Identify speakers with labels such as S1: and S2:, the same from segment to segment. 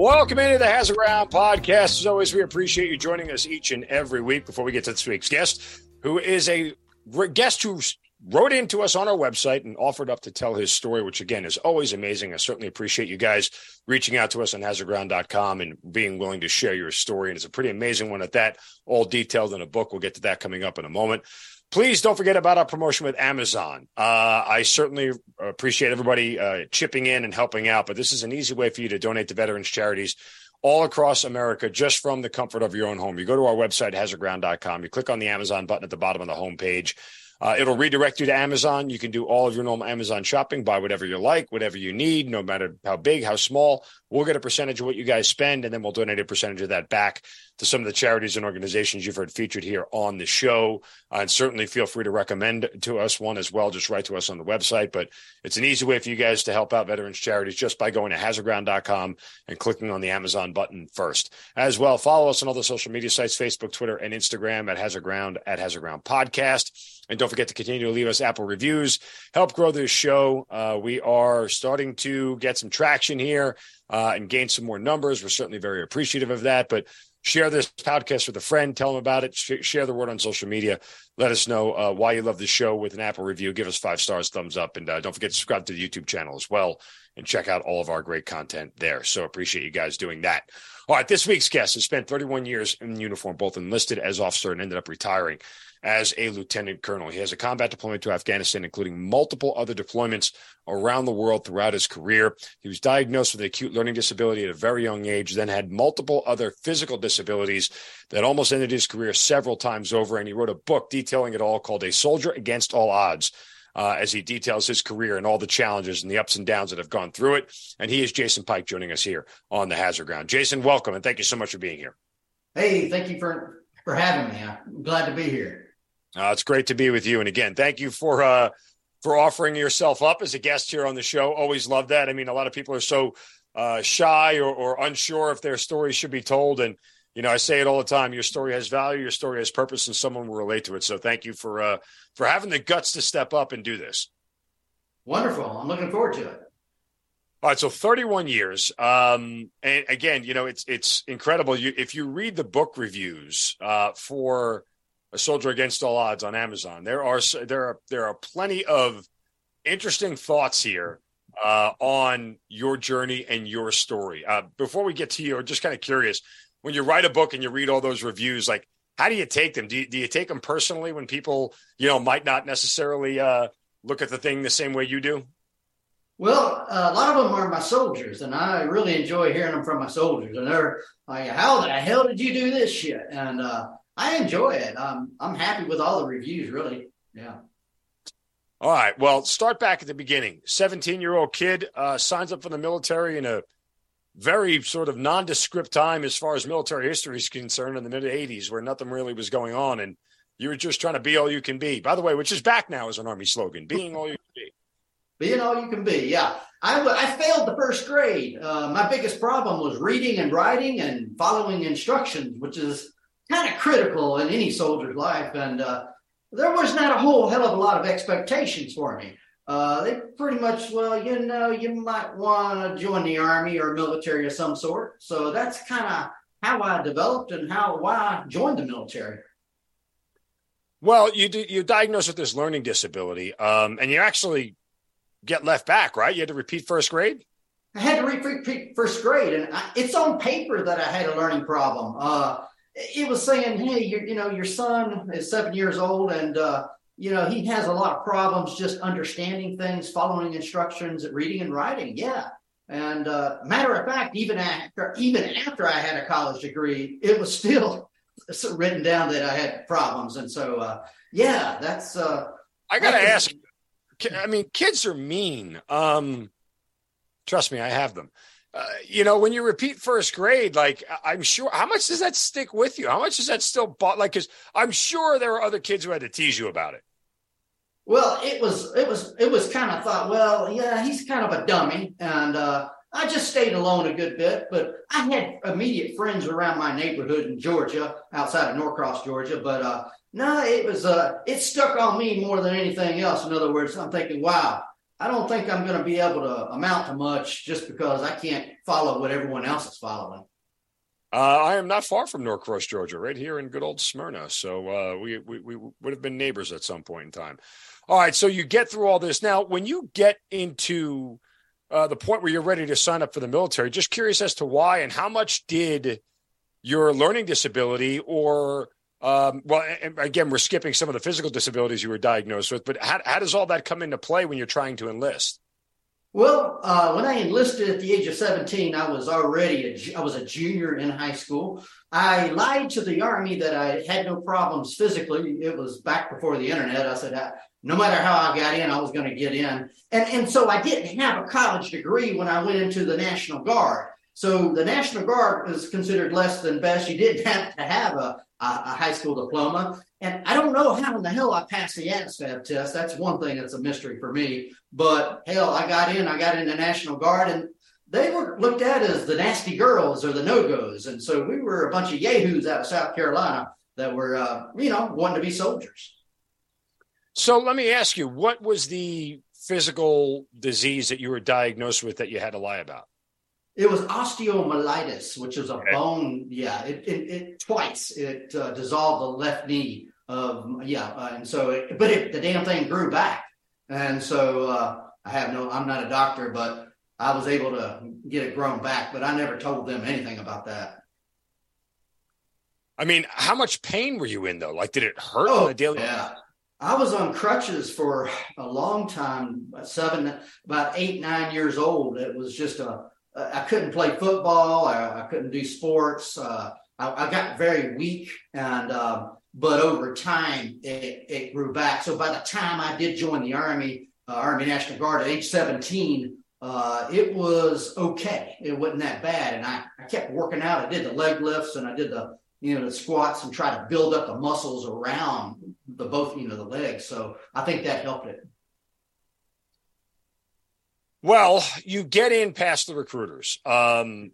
S1: Welcome into the Hazard Ground Podcast. As always, we appreciate you joining us each and every week. Before we get to this week's guest, who is a guest who wrote into us on our website and offered up to tell his story, which again is always amazing. I certainly appreciate you guys reaching out to us on hazardground.com and being willing to share your story. And it's a pretty amazing one at that, all detailed in a book. We'll get to that coming up in a moment. Please don't forget about our promotion with Amazon. Uh, I certainly appreciate everybody uh, chipping in and helping out, but this is an easy way for you to donate to veterans charities all across America just from the comfort of your own home. You go to our website, hazardground.com, you click on the Amazon button at the bottom of the homepage. Uh, it'll redirect you to Amazon. You can do all of your normal Amazon shopping, buy whatever you like, whatever you need, no matter how big, how small. We'll get a percentage of what you guys spend, and then we'll donate a percentage of that back to some of the charities and organizations you've heard featured here on the show. Uh, and certainly feel free to recommend to us one as well. Just write to us on the website. But it's an easy way for you guys to help out veterans charities just by going to hazardground.com and clicking on the Amazon button first. As well, follow us on all the social media sites Facebook, Twitter, and Instagram at Hazardground at Hazardground Podcast. And don't forget to continue to leave us Apple reviews, help grow this show. Uh, we are starting to get some traction here uh, and gain some more numbers. We're certainly very appreciative of that. But share this podcast with a friend, tell them about it, Sh- share the word on social media. Let us know uh, why you love the show with an Apple review. Give us five stars, thumbs up, and uh, don't forget to subscribe to the YouTube channel as well and check out all of our great content there. So appreciate you guys doing that. All right, this week's guest has spent 31 years in uniform, both enlisted as officer and ended up retiring as a lieutenant colonel. He has a combat deployment to Afghanistan, including multiple other deployments around the world throughout his career. He was diagnosed with an acute learning disability at a very young age, then had multiple other physical disabilities that almost ended his career several times over. And he wrote a book detailing it all called A Soldier Against All Odds. Uh, as he details his career and all the challenges and the ups and downs that have gone through it. And he is Jason Pike joining us here on the Hazard Ground. Jason, welcome and thank you so much for being here.
S2: Hey, thank you for for having me. I'm glad to be here.
S1: Uh, it's great to be with you. And again, thank you for uh, for offering yourself up as a guest here on the show. Always love that. I mean, a lot of people are so uh, shy or, or unsure if their story should be told. And, you know, I say it all the time. Your story has value. Your story has purpose, and someone will relate to it. So thank you for uh, for having the guts to step up and do this.
S2: Wonderful. I'm looking forward to it.
S1: All right, so 31 years. Um, and again, you know, it's it's incredible. You if you read the book reviews uh, for a Soldier Against All Odds on Amazon. There are there are there are plenty of interesting thoughts here uh, on your journey and your story. Uh, before we get to you, I'm just kind of curious when you write a book and you read all those reviews, like how do you take them? Do you, do you take them personally when people you know might not necessarily uh, look at the thing the same way you do?
S2: Well, a lot of them are my soldiers, and I really enjoy hearing them from my soldiers. And they're like, "How the hell did you do this shit?" And uh, I enjoy it. Um, I'm happy with all the reviews, really. Yeah.
S1: All right. Well, start back at the beginning. 17 year old kid uh, signs up for the military in a very sort of nondescript time as far as military history is concerned in the mid 80s, where nothing really was going on. And you were just trying to be all you can be. By the way, which is back now as an Army slogan being all you can be.
S2: Being all you can be. Yeah. I, w- I failed the first grade. Uh, my biggest problem was reading and writing and following instructions, which is kind of critical in any soldier's life. And uh, there was not a whole hell of a lot of expectations for me. Uh, they pretty much, well, you know, you might want to join the army or military of some sort. So that's kind of how I developed and how why I joined the military.
S1: Well, you do, you diagnosed with this learning disability, um, and you actually get left back, right? You had to repeat first grade.
S2: I had to repeat first grade, and I, it's on paper that I had a learning problem. Uh, it was saying, hey, you know, your son is seven years old and, uh, you know, he has a lot of problems just understanding things, following instructions, reading and writing. Yeah. And uh, matter of fact, even after even after I had a college degree, it was still written down that I had problems. And so, uh, yeah, that's. Uh,
S1: I gotta ask. I mean, kids are mean. Um, trust me, I have them. Uh, you know, when you repeat first grade, like I'm sure, how much does that stick with you? How much does that still bought? Like, because I'm sure there are other kids who had to tease you about it.
S2: Well, it was it was it was kind of thought. Well, yeah, he's kind of a dummy, and uh, I just stayed alone a good bit. But I had immediate friends around my neighborhood in Georgia, outside of Norcross, Georgia. But uh, no, it was uh, it stuck on me more than anything else. In other words, I'm thinking, wow, I don't think I'm going to be able to amount to much just because I can't follow what everyone else is following.
S1: Uh, I am not far from Norcross, Georgia, right here in good old Smyrna. So uh, we, we, we would have been neighbors at some point in time. All right, so you get through all this. Now, when you get into uh, the point where you're ready to sign up for the military, just curious as to why and how much did your learning disability or um, well, again, we're skipping some of the physical disabilities you were diagnosed with, but how, how does all that come into play when you're trying to enlist?
S2: Well, uh, when I enlisted at the age of 17, I was already a, I was a junior in high school. I lied to the army that I had no problems physically. It was back before the internet. I said, I, no matter how I got in, I was going to get in. And, and so I didn't have a college degree when I went into the National Guard. So the National Guard is considered less than best. You didn't have to have a, a, high school diploma. And I don't know how in the hell I passed the ASVAB test. That's one thing that's a mystery for me. But hell, I got in, I got in the National Guard, and they were looked at as the nasty girls or the no-goes. And so we were a bunch of yahoos out of South Carolina that were, uh, you know, wanting to be soldiers.
S1: So let me ask you, what was the physical disease that you were diagnosed with that you had to lie about?
S2: It was osteomyelitis, which is a okay. bone. Yeah, it, it, it twice it uh, dissolved the left knee. Of yeah, uh, and so it, but it, the damn thing grew back, and so uh, I have no. I'm not a doctor, but I was able to get it grown back. But I never told them anything about that.
S1: I mean, how much pain were you in though? Like, did it hurt
S2: oh,
S1: on a daily?
S2: Yeah. I was on crutches for a long time, seven, about eight, nine years old. It was just a I couldn't play football. I, I couldn't do sports. Uh, I, I, got very weak, and uh, but over time it, it, grew back. So by the time I did join the Army, uh, Army National Guard at age 17, uh, it was okay. It wasn't that bad, and I, I kept working out. I did the leg lifts and I did the you know the squats and try to build up the muscles around the both you know the legs. So I think that helped it.
S1: Well, you get in past the recruiters. Um,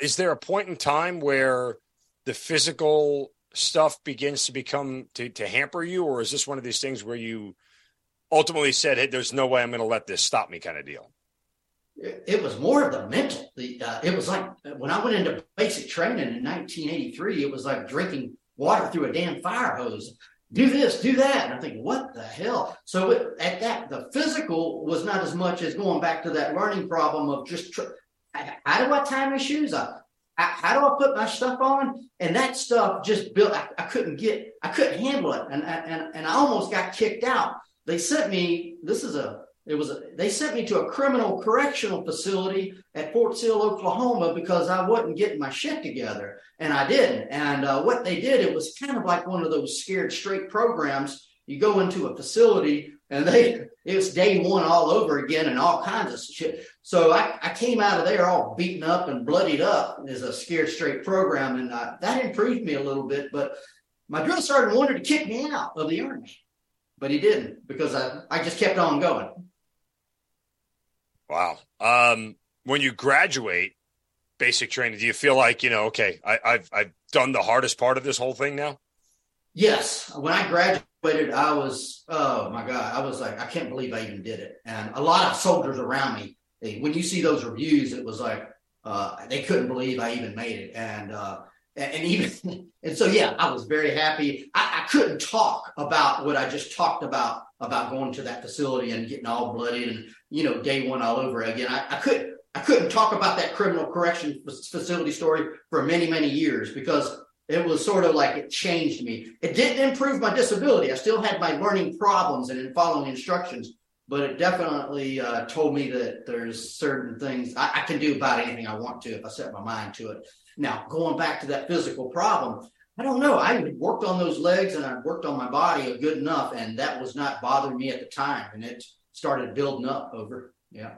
S1: is there a point in time where the physical stuff begins to become to, to hamper you, or is this one of these things where you ultimately said, "Hey, there's no way I'm going to let this stop me," kind of deal?
S2: It was more of the mental. The, uh, it was like when I went into basic training in 1983. It was like drinking water through a damn fire hose do this, do that. And I'm thinking, what the hell? So it, at that, the physical was not as much as going back to that learning problem of just tr- how do I tie my shoes up? How do I put my stuff on? And that stuff just built. I, I couldn't get. I couldn't handle it, and and and I almost got kicked out. They sent me. This is a it was a, they sent me to a criminal correctional facility at Fort Sill, Oklahoma, because I wasn't getting my shit together, and I didn't. And uh, what they did, it was kind of like one of those scared straight programs. You go into a facility, and they it was day one all over again, and all kinds of shit. So I, I came out of there all beaten up and bloodied up as a scared straight program, and uh, that improved me a little bit. But my drill sergeant wanted to kick me out of the army, but he didn't because I I just kept on going.
S1: Wow. Um, when you graduate basic training, do you feel like you know, okay, I, I've I've done the hardest part of this whole thing now?
S2: Yes. When I graduated, I was oh my god, I was like, I can't believe I even did it. And a lot of soldiers around me, they, when you see those reviews, it was like uh, they couldn't believe I even made it. And uh, and even and so yeah, I was very happy. I, I couldn't talk about what I just talked about about going to that facility and getting all bloody and you know day one all over again. I, I couldn't I couldn't talk about that criminal correction facility story for many many years because it was sort of like it changed me. It didn't improve my disability. I still had my learning problems and in following instructions, but it definitely uh, told me that there's certain things I, I can do about anything I want to if I set my mind to it. Now, going back to that physical problem, I don't know. I worked on those legs and I worked on my body good enough, and that was not bothering me at the time. And it started building up over, yeah.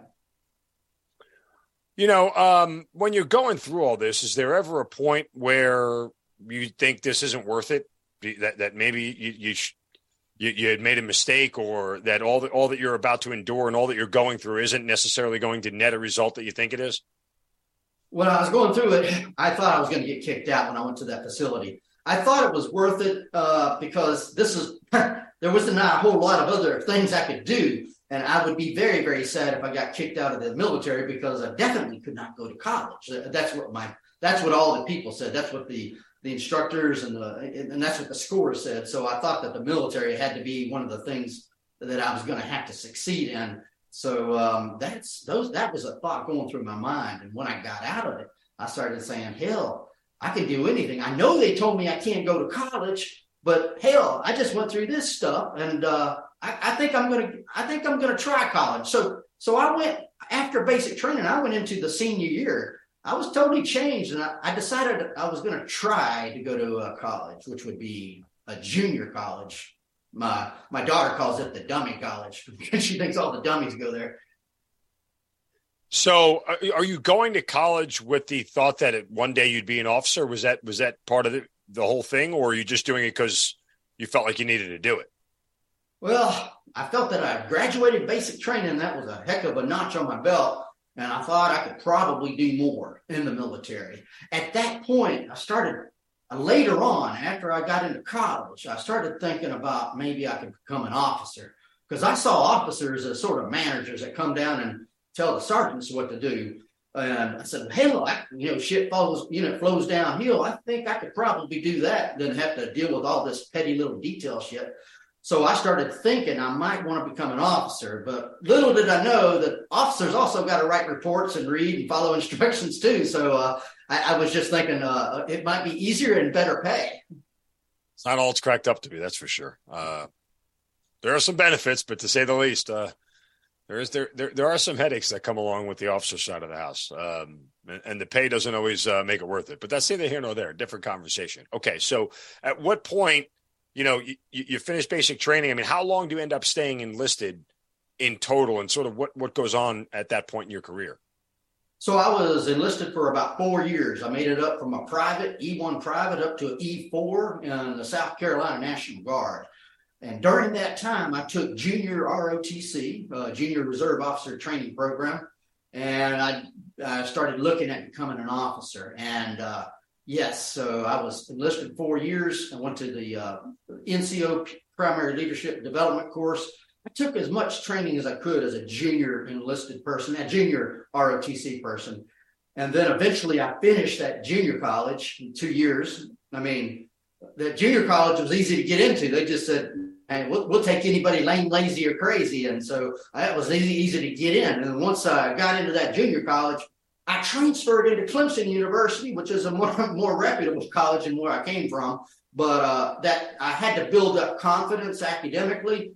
S1: You know, um, when you're going through all this, is there ever a point where you think this isn't worth it? That that maybe you you, sh- you, you had made a mistake, or that all that all that you're about to endure and all that you're going through isn't necessarily going to net a result that you think it is?
S2: When I was going through it, I thought I was going to get kicked out when I went to that facility. I thought it was worth it uh, because this is there was not a whole lot of other things I could do and I would be very, very sad if I got kicked out of the military because I definitely could not go to college. That's what my that's what all the people said. That's what the the instructors and the and that's what the scores said. So I thought that the military had to be one of the things that I was going to have to succeed in. So um, that's those that was a thought going through my mind. And when I got out of it, I started saying, "Hell, I can do anything." I know they told me I can't go to college, but hell, I just went through this stuff and. uh I, I think I'm gonna I think I'm gonna try college. So so I went after basic training, I went into the senior year. I was totally changed and I, I decided I was gonna try to go to a college, which would be a junior college. My my daughter calls it the dummy college because she thinks all the dummies go there.
S1: So, uh, are you going to college with the thought that one day you'd be an officer? Was that was that part of the, the whole thing, or are you just doing it because you felt like you needed to do it?
S2: Well, I felt that I graduated basic training. That was a heck of a notch on my belt. And I thought I could probably do more in the military. At that point, I started later on, after I got into college, I started thinking about maybe I could become an officer because I saw officers as sort of managers that come down and tell the sergeants what to do. And I said, hell, I, you know, shit falls, you know, flows downhill. I think I could probably do that. than have to deal with all this petty little detail shit. So I started thinking I might want to become an officer, but little did I know that officers also got to write reports and read and follow instructions too. So uh, I, I, was just thinking uh, it might be easier and better pay.
S1: It's not all it's cracked up to be, that's for sure. Uh, there are some benefits, but to say the least, uh, there is there, there there are some headaches that come along with the officer side of the house, um, and, and, the pay doesn't always uh, make it worth it. But that's neither here nor there. Different conversation. Okay, so at what point? you know, you, you finish basic training. I mean, how long do you end up staying enlisted in total, and sort of what what goes on at that point in your career?
S2: So I was enlisted for about four years. I made it up from a private E1 private up to an E4 in the South Carolina National Guard. And during that time, I took junior ROTC, uh, Junior Reserve Officer Training Program, and I, I started looking at becoming an officer. And uh, Yes, so I was enlisted four years. I went to the uh, NCO Primary Leadership Development course. I took as much training as I could as a junior enlisted person, a junior ROTC person. And then eventually I finished that junior college in two years. I mean, that junior college was easy to get into. They just said, hey, we'll, we'll take anybody lame, lazy, or crazy. And so that was easy, easy to get in. And once I got into that junior college, I transferred into Clemson University, which is a more, more reputable college than where I came from. But uh, that I had to build up confidence academically.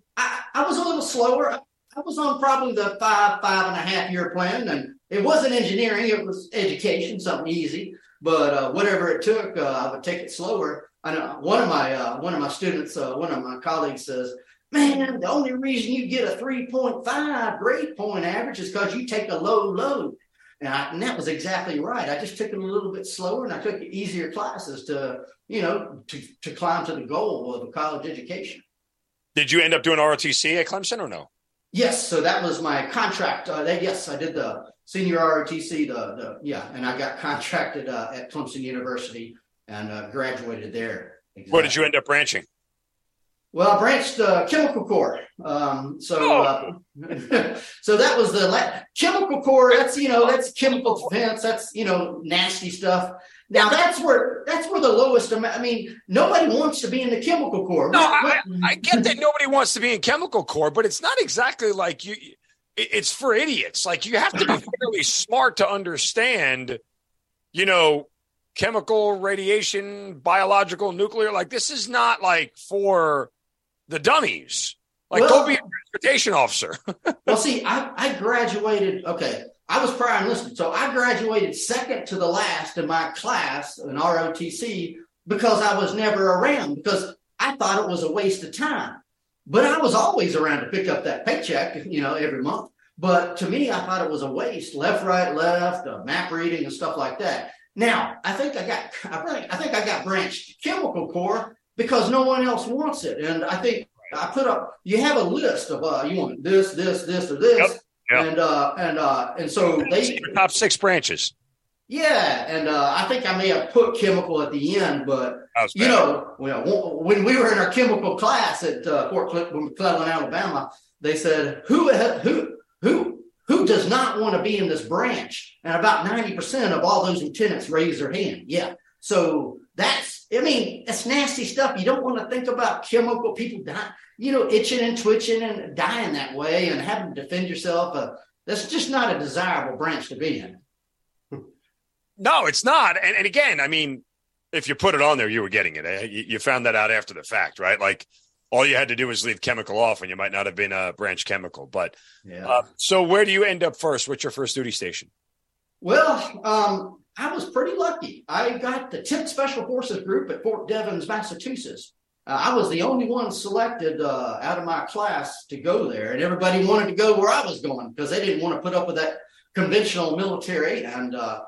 S2: I, was a little slower. I was on probably the five, five and a half year plan, and it wasn't engineering; it was education, something easy. But uh, whatever it took, uh, I would take it slower. I know one of my uh, one of my students, uh, one of my colleagues says, "Man, the only reason you get a three point five grade point average is because you take a low load." And, I, and, that was exactly right. I just took it a little bit slower and I took easier classes to, you know, to, to climb to the goal of a college education.
S1: Did you end up doing ROTC at Clemson or no?
S2: Yes. So that was my contract. Uh, that, yes, I did the senior ROTC, the, the yeah, and I got contracted uh, at Clemson University and uh, graduated there.
S1: Exactly. Where did you end up branching?
S2: Well, I branched uh, chemical corps. Um, so, oh. uh, so that was the la- chemical corps. That's you know that's chemical defense. That's you know nasty stuff. Now that's where that's where the lowest amount. I mean, nobody wants to be in the chemical corps.
S1: No, I, I get that nobody wants to be in chemical corps, but it's not exactly like you. It's for idiots. Like you have to be fairly smart to understand. You know, chemical, radiation, biological, nuclear. Like this is not like for the dummies. Like, well, go be a transportation officer.
S2: well, see, I, I graduated. Okay, I was prior enlisted, so I graduated second to the last in my class in ROTC because I was never around because I thought it was a waste of time. But I was always around to pick up that paycheck, you know, every month. But to me, I thought it was a waste. Left, right, left, uh, map reading and stuff like that. Now, I think I got, I, really, I think I got branched chemical corps because no one else wants it. And I think I put up, you have a list of, uh, you want this, this, this, or this. Yep. Yep. And, uh, and, uh, and so they,
S1: top six branches.
S2: Yeah, and uh, I think I may have put chemical at the end, but you know, well, when we were in our chemical class at uh, Fort McClellan, Alabama, they said, "Who who who who does not want to be in this branch?" And about ninety percent of all those lieutenants raised their hand. Yeah, so that's I mean, it's nasty stuff. You don't want to think about chemical people die, you know, itching and twitching and dying that way, and having to defend yourself. Uh, that's just not a desirable branch to be in.
S1: No, it's not. And, and again, I mean, if you put it on there, you were getting it. Eh? You, you, found that out after the fact, right? Like all you had to do was leave chemical off, and you might not have been a branch chemical. But yeah. Uh, so, where do you end up first? What's your first duty station?
S2: Well, um, I was pretty lucky. I got the 10th Special Forces Group at Fort Devens, Massachusetts. Uh, I was the only one selected uh, out of my class to go there, and everybody wanted to go where I was going because they didn't want to put up with that conventional military. And uh,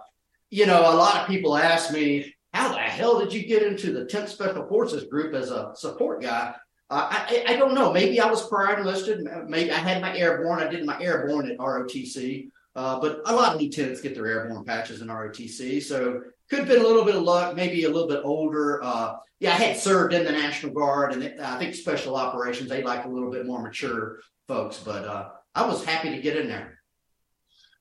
S2: you know, a lot of people ask me, how the hell did you get into the 10th Special Forces group as a support guy? Uh, I, I don't know. Maybe I was prior enlisted. Maybe I had my airborne. I did my airborne at ROTC. Uh, but a lot of lieutenants get their airborne patches in ROTC. So could have been a little bit of luck, maybe a little bit older. Uh, yeah, I had served in the National Guard, and I think special operations, they like a little bit more mature folks. But uh, I was happy to get in there.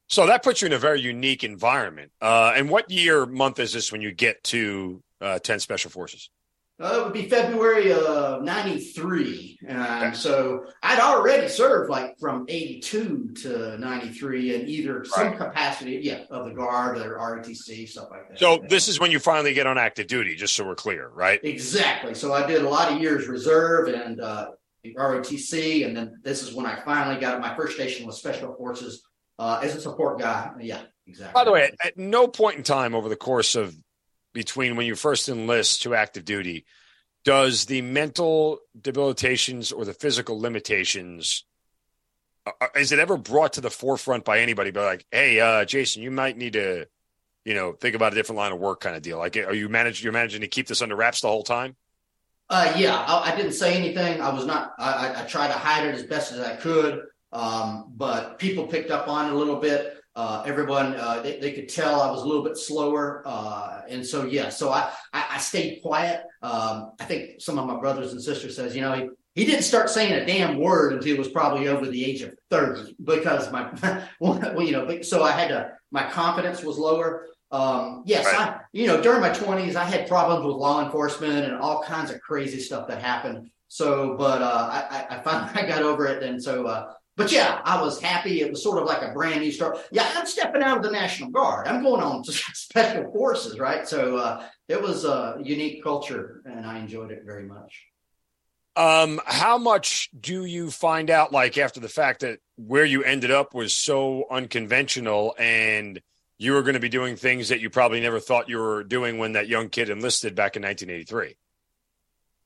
S1: So that puts you in a very unique environment. Uh, and what year, month is this when you get to uh, 10 Special Forces?
S2: Uh, it would be February of 93. And okay. so I'd already served like from 82 to 93 in either right. some capacity, yeah, of the Guard or ROTC, stuff like that.
S1: So this is when you finally get on active duty, just so we're clear, right?
S2: Exactly. So I did a lot of years reserve and uh, ROTC. And then this is when I finally got my first station with Special Forces uh, as a support guy. Yeah, exactly.
S1: By the way, at no point in time over the course of between when you first enlist to active duty does the mental debilitations or the physical limitations uh, uh is it ever brought to the forefront by anybody? But like hey uh, jason you might need to you know think about a different line of work kind of deal. Like are you managing you're managing to keep this under wraps the whole time?
S2: Uh, yeah I, I, didn't say anything. I was not I, I, I tried to hide it as best as i could. Um, but people picked up on it a little bit. Uh, everyone uh, they, they, could tell I was a little bit slower, uh, and so yeah, so I I, I stayed quiet. Um, I think some of my brothers and sisters says, you know, he, he didn't start saying a damn word until he was probably over the age of thirty because my well, you know, so I had to my confidence was lower. Um, yes, right. I you know during my twenties I had problems with law enforcement and all kinds of crazy stuff that happened. So, but uh, I, I finally I got over it, and so uh, but yeah, I was happy. It was sort of like a brand new start. Yeah, I'm stepping out of the National Guard. I'm going on to special forces, right? So uh, it was a unique culture, and I enjoyed it very much.
S1: Um, how much do you find out, like after the fact, that where you ended up was so unconventional, and you were going to be doing things that you probably never thought you were doing when that young kid enlisted back in 1983?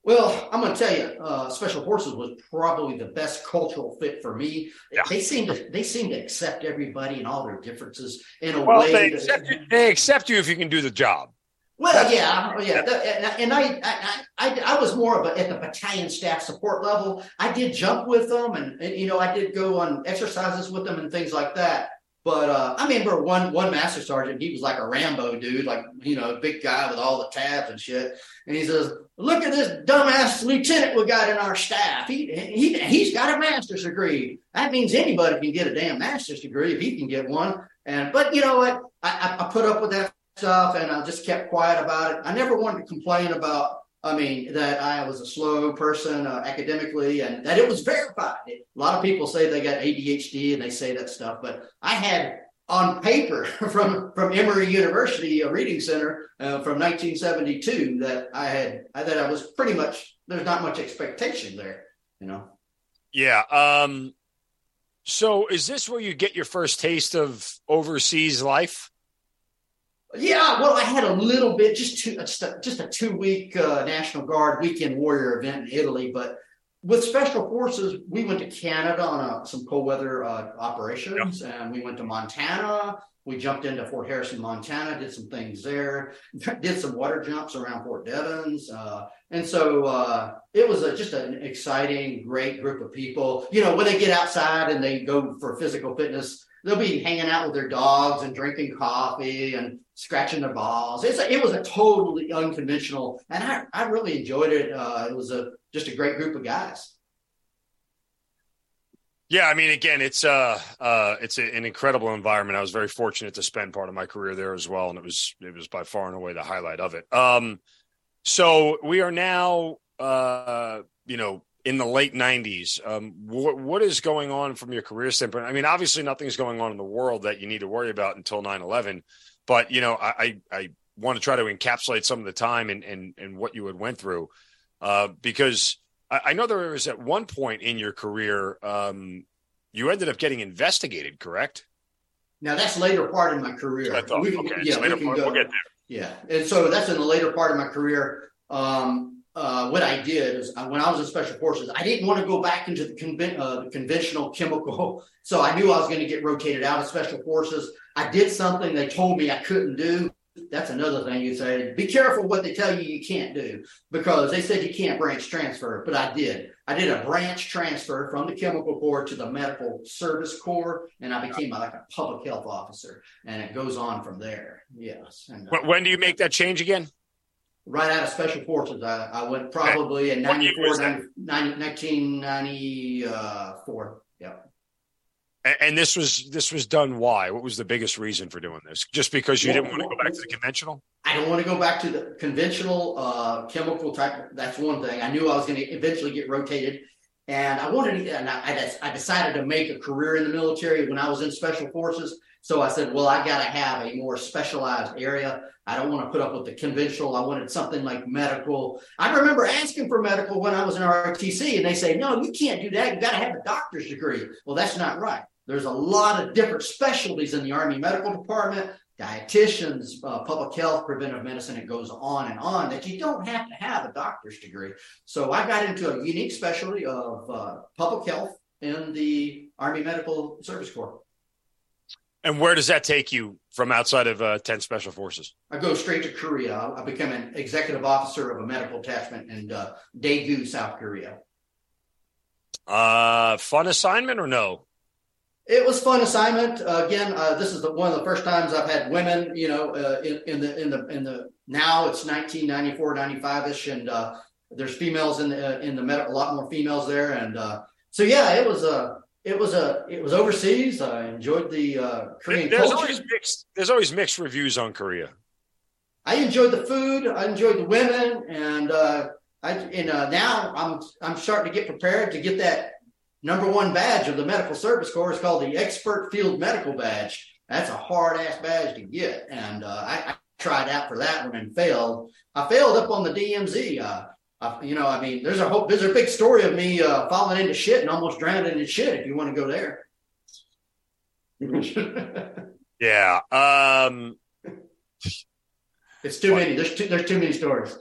S2: Well, I'm going to tell you, uh, Special Forces was probably the best cultural fit for me. Yeah. They seem to they seem to accept everybody and all their differences in a well, way.
S1: They accept, you, they accept you if you can do the job.
S2: Well, That's, yeah, oh, yeah, and I, I, I, I, was more of a at the battalion staff support level. I did jump with them, and, and you know, I did go on exercises with them and things like that. But uh, I remember one one master sergeant. He was like a Rambo dude, like you know, big guy with all the tabs and shit. And he says, "Look at this dumbass lieutenant we got in our staff. He he he's got a master's degree. That means anybody can get a damn master's degree if he can get one." And but you know what? I, I put up with that stuff, and I just kept quiet about it. I never wanted to complain about I mean, that I was a slow person uh, academically and that it was verified. A lot of people say they got ADHD and they say that stuff, but I had on paper from from Emory University, a reading center uh, from 1972, that I had that I was pretty much there's not much expectation there, you know.
S1: Yeah. Um. So, is this where you get your first taste of overseas life?
S2: Yeah, well, I had a little bit, just two, just a, just a two week uh, National Guard weekend warrior event in Italy, but with special forces, we went to Canada on a, some cold weather uh, operations, yep. and we went to Montana. We jumped into Fort Harrison, Montana, did some things there, did some water jumps around Fort Devens. Uh, and so uh, it was a, just an exciting, great group of people. You know, when they get outside and they go for physical fitness, they'll be hanging out with their dogs and drinking coffee and scratching their balls. It's a, it was a totally unconventional, and I, I really enjoyed it. Uh, it was a just a great group of guys.
S1: Yeah, I mean, again, it's uh, uh, it's a, an incredible environment. I was very fortunate to spend part of my career there as well, and it was it was by far and away the highlight of it. Um, so we are now, uh, you know, in the late '90s. Um, wh- what is going on from your career standpoint? I mean, obviously, nothing's going on in the world that you need to worry about until 9/11. But you know, I I, I want to try to encapsulate some of the time and and and what you had went through, uh, because I, I, know there was at one point in your career um, you ended up getting investigated, correct?
S2: Now that's later part of my career.
S1: I thought, we, okay, yeah, we can go, we'll get there.
S2: Yeah, and so that's in the later part of my career. Um, uh, what I did is uh, when I was in special forces, I didn't want to go back into the, conven- uh, the conventional chemical. So I knew I was going to get rotated out of special forces. I did something they told me I couldn't do. That's another thing you say. Be careful what they tell you you can't do because they said you can't branch transfer, but I did. I did a branch transfer from the chemical corps to the medical service corps, and I became like a public health officer. And it goes on from there. Yes. And,
S1: uh, when do you make that change again?
S2: right out of special forces. I, I went probably in 94, 1994. Yeah.
S1: And this was this was done why? What was the biggest reason for doing this? Just because you well, didn't want to go back to the conventional?
S2: I don't want to go back to the conventional uh, chemical type. That's one thing. I knew I was going to eventually get rotated, and I wanted. To, and I, I decided to make a career in the military when I was in special forces. So I said, well, I got to have a more specialized area. I don't want to put up with the conventional. I wanted something like medical. I remember asking for medical when I was in ROTC, and they say, no, you can't do that. You got to have a doctor's degree. Well, that's not right. There's a lot of different specialties in the Army Medical Department, dietitians, uh, public health, preventive medicine. It goes on and on that you don't have to have a doctor's degree. So I got into a unique specialty of uh, public health in the Army Medical Service Corps.
S1: And where does that take you from outside of uh, 10 Special Forces?
S2: I go straight to Korea. I become an executive officer of a medical attachment in uh, Daegu, South Korea.
S1: Uh, fun assignment or no?
S2: It was fun assignment. Uh, again, uh, this is the, one of the first times I've had women. You know, uh, in, in, the in the in the now it's 1994, 95 ish, and uh, there's females in the in the med- a lot more females there, and uh, so yeah, it was a it was a it was overseas. I enjoyed the uh, Korean
S1: there's
S2: culture.
S1: Always mixed, there's always mixed reviews on Korea.
S2: I enjoyed the food. I enjoyed the women, and uh, I and uh, now I'm I'm starting to get prepared to get that number one badge of the medical service corps. It's called the Expert Field Medical Badge. That's a hard ass badge to get, and uh, I, I, tried out for that one and failed. I failed up on the DMZ. Uh, uh, you know, I mean, there's a whole, there's a big story of me uh, falling into shit and almost drowning in shit. If you want to go there.
S1: yeah. Um,
S2: it's too many. There's too, there's too many stories.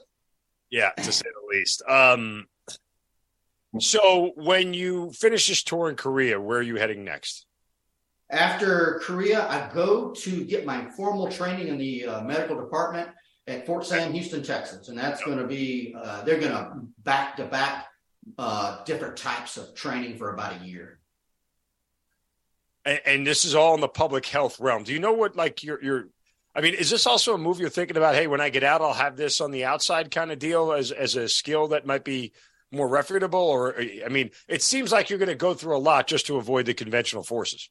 S1: Yeah, to say the least. Um, so when you finish this tour in Korea, where are you heading next?
S2: After Korea, I go to get my formal training in the uh, medical department at Fort Sam Houston, Texas, and that's going to be uh, they're going to back to back uh, different types of training for about a year.
S1: And, and, this is all in the public health realm. Do you know what like your your I mean, is this also a move you're thinking about? Hey, when I get out, I'll have this on the outside kind of deal as as a skill that might be more reputable. Or I mean, it seems like you're going to go through a lot just to avoid the conventional forces.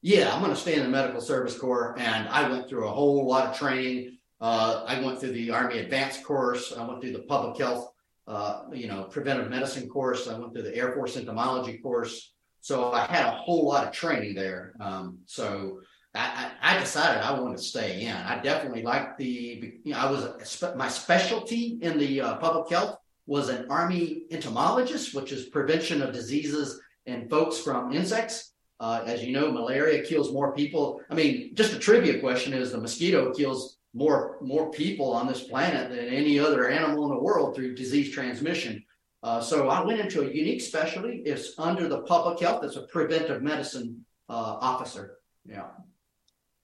S2: Yeah, I'm going to stay in the medical service corps, and I went through a whole lot of training uh, I went through the Army Advanced course. I went through the public health, uh, you know, preventive medicine course. I went through the Air Force entomology course. So I had a whole lot of training there. Um, so I, I, decided I wanted to stay in. I definitely liked the, you know, I was, my specialty in the uh, public health was an Army entomologist, which is prevention of diseases and folks from insects. Uh, as you know, malaria kills more people. I mean, just a trivia question is the mosquito kills more more people on this planet than any other animal in the world through disease transmission. Uh, so I went into a unique specialty. It's under the public health. It's a preventive medicine uh, officer. Yeah.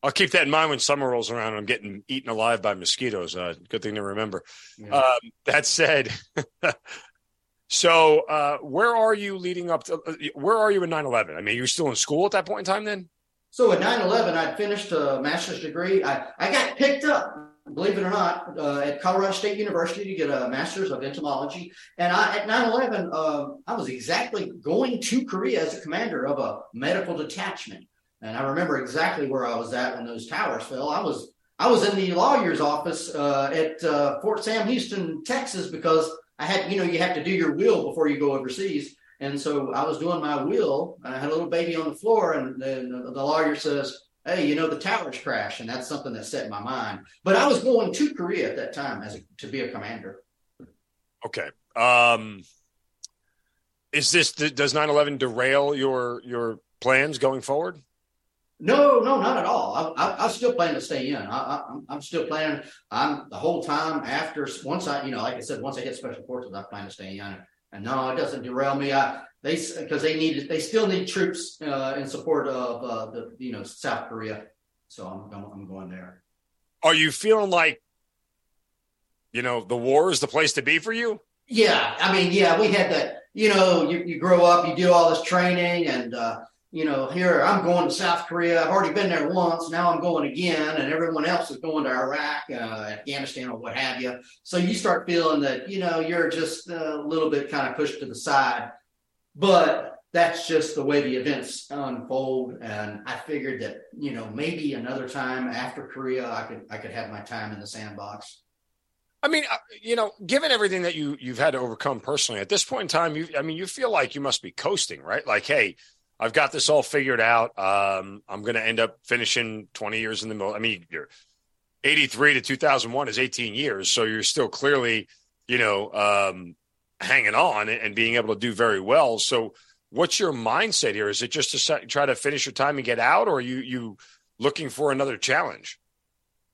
S1: I'll keep that in mind when summer rolls around and I'm getting eaten alive by mosquitoes. Uh, good thing to remember. Yeah. Um, that said, so uh, where are you leading up to? Uh, where are you in 9 11? I mean, you're still in school at that point in time then?
S2: So at 9 11, I'd finished a master's degree. I, I got picked up believe it or not, uh, at Colorado State University to get a master's of entomology. And I, at 9 11, uh, I was exactly going to Korea as a commander of a medical detachment. And I remember exactly where I was at when those towers fell. I was I was in the lawyer's office uh, at uh, Fort Sam Houston, Texas, because I had, you know, you have to do your will before you go overseas. And so I was doing my will, and I had a little baby on the floor, and then the lawyer says, hey, you know, the towers crash, and that's something that set my mind. But I was going to Korea at that time as a, to be a commander.
S1: Okay. Um, is this does 9/11 derail your your plans going forward?
S2: No, no, not at all. I, I, I still plan to stay in. I, am I'm still planning. I'm the whole time after once I, you know, like I said, once I hit special forces, I plan to stay in. And no, it doesn't derail me. I they because they need they still need troops uh, in support of uh, the you know South Korea. So I'm I'm going there.
S1: Are you feeling like you know the war is the place to be for you?
S2: Yeah, I mean, yeah, we had that. You know, you, you grow up, you do all this training, and uh, you know, here I'm going to South Korea. I've already been there once. Now I'm going again, and everyone else is going to Iraq, uh, Afghanistan, or what have you. So you start feeling that you know you're just a little bit kind of pushed to the side. But that's just the way the events unfold. And I figured that, you know, maybe another time after Korea, I could I could have my time in the sandbox.
S1: I mean, uh, you know, given everything that you you've had to overcome personally at this point in time, you I mean, you feel like you must be coasting, right? Like, hey, I've got this all figured out. Um, I'm going to end up finishing 20 years in the middle. I mean, you're 83 to 2001 is 18 years, so you're still clearly, you know, um, hanging on and being able to do very well. So, what's your mindset here? Is it just to try to finish your time and get out, or are you you looking for another challenge?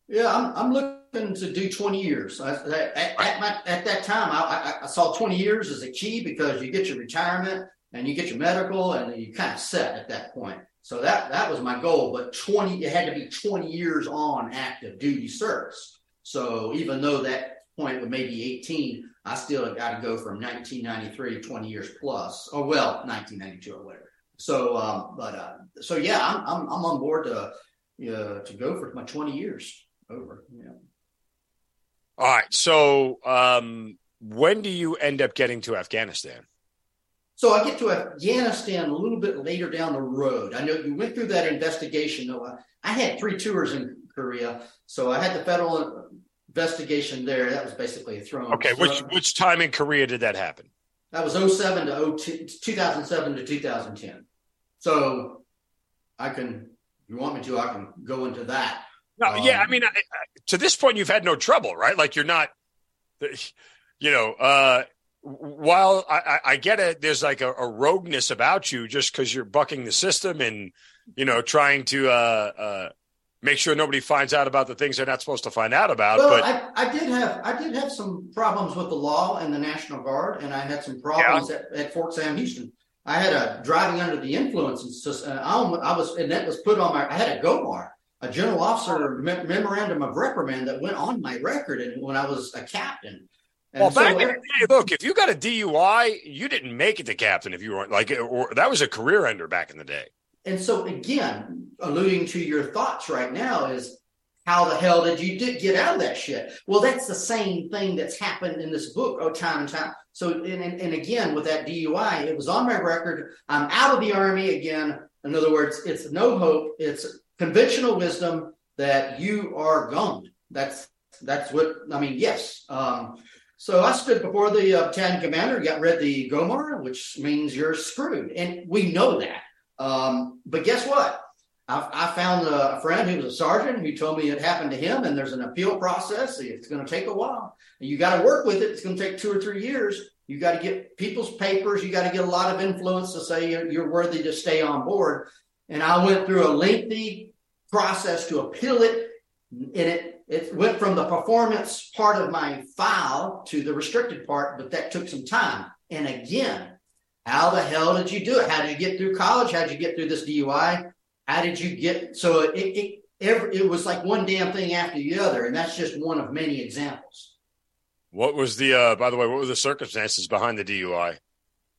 S2: Yeah, I'm, I'm looking to do 20 years. I, at, at, my, at, that time, I, I, saw 20 years as a key because you get your retirement and you get your medical and you kind of set at that point. So that that was my goal. But 20, it had to be 20 years on active duty service. So even though that point with maybe 18, I still got to go from 1993 to 20 years plus, or well, 1992 or whatever. So, um, but uh, so yeah, I'm, I'm I'm on board to uh, to go for my 20 years over. Yeah.
S1: All right. So, um, when do you end up getting to Afghanistan?
S2: So I get to Afghanistan a little bit later down the road. I know you went through that investigation, though. I, I had three tours in Korea, so I had the federal investigation there. That was basically a throne.
S1: Okay, which which time in Korea did that happen?
S2: That was 07 to 02, 2007 to 2010. So I can, if you want me to, I can go into that.
S1: No, um, yeah, I mean, I, to this point, you've had no trouble, right? Like you're not, you know, uh, while I, I get it, there's like a, a rogueness about you just because you're bucking the system and, you know, trying to, uh, uh, make sure nobody finds out about the things they're not supposed to find out about.
S2: Well,
S1: but
S2: I, I did have I did have some problems with the law and the National Guard, and I had some problems yeah. at, at, Fort Sam Houston. I had a driving under the influence, and uh, I, I, was, and that was put on my. I had a GOMOR, a general officer me- memorandum of reprimand that went on my record, and when I was a captain.
S1: And well, so back in the day, look, if you got a DUI, you didn't make it to captain if you weren't like, or that was a career ender back in the day.
S2: And so again, alluding to your thoughts right now is how the hell did you get out of that shit? Well, that's the same thing that's happened in this book, oh, time and time. So, and, and again, with that DUI, it was on my record. I'm out of the army again. In other words, it's no hope. It's conventional wisdom that you are gone. That's that's what I mean. Yes. Um, so I stood before the uh, battalion commander, got read the GOMOR, which means you're screwed, and we know that. Um, but guess what? I, found a friend who was a sergeant who told me it happened to him, and there's an appeal process. It's going to take a while. You got to work with it. It's going to take two or three years. You got to get people's papers. You got to get a lot of influence to say you're, you're worthy to stay on board. And I went through a lengthy process to appeal it, and it it went from the performance part of my file to the restricted part, but that took some time. And again, how the hell did you do it? How did you get through college? How did you get through this DUI? How did you get so it it every, it was like one damn thing after the other, and that's just one of many examples.
S1: What was the uh by the way, what were the circumstances behind the DUI?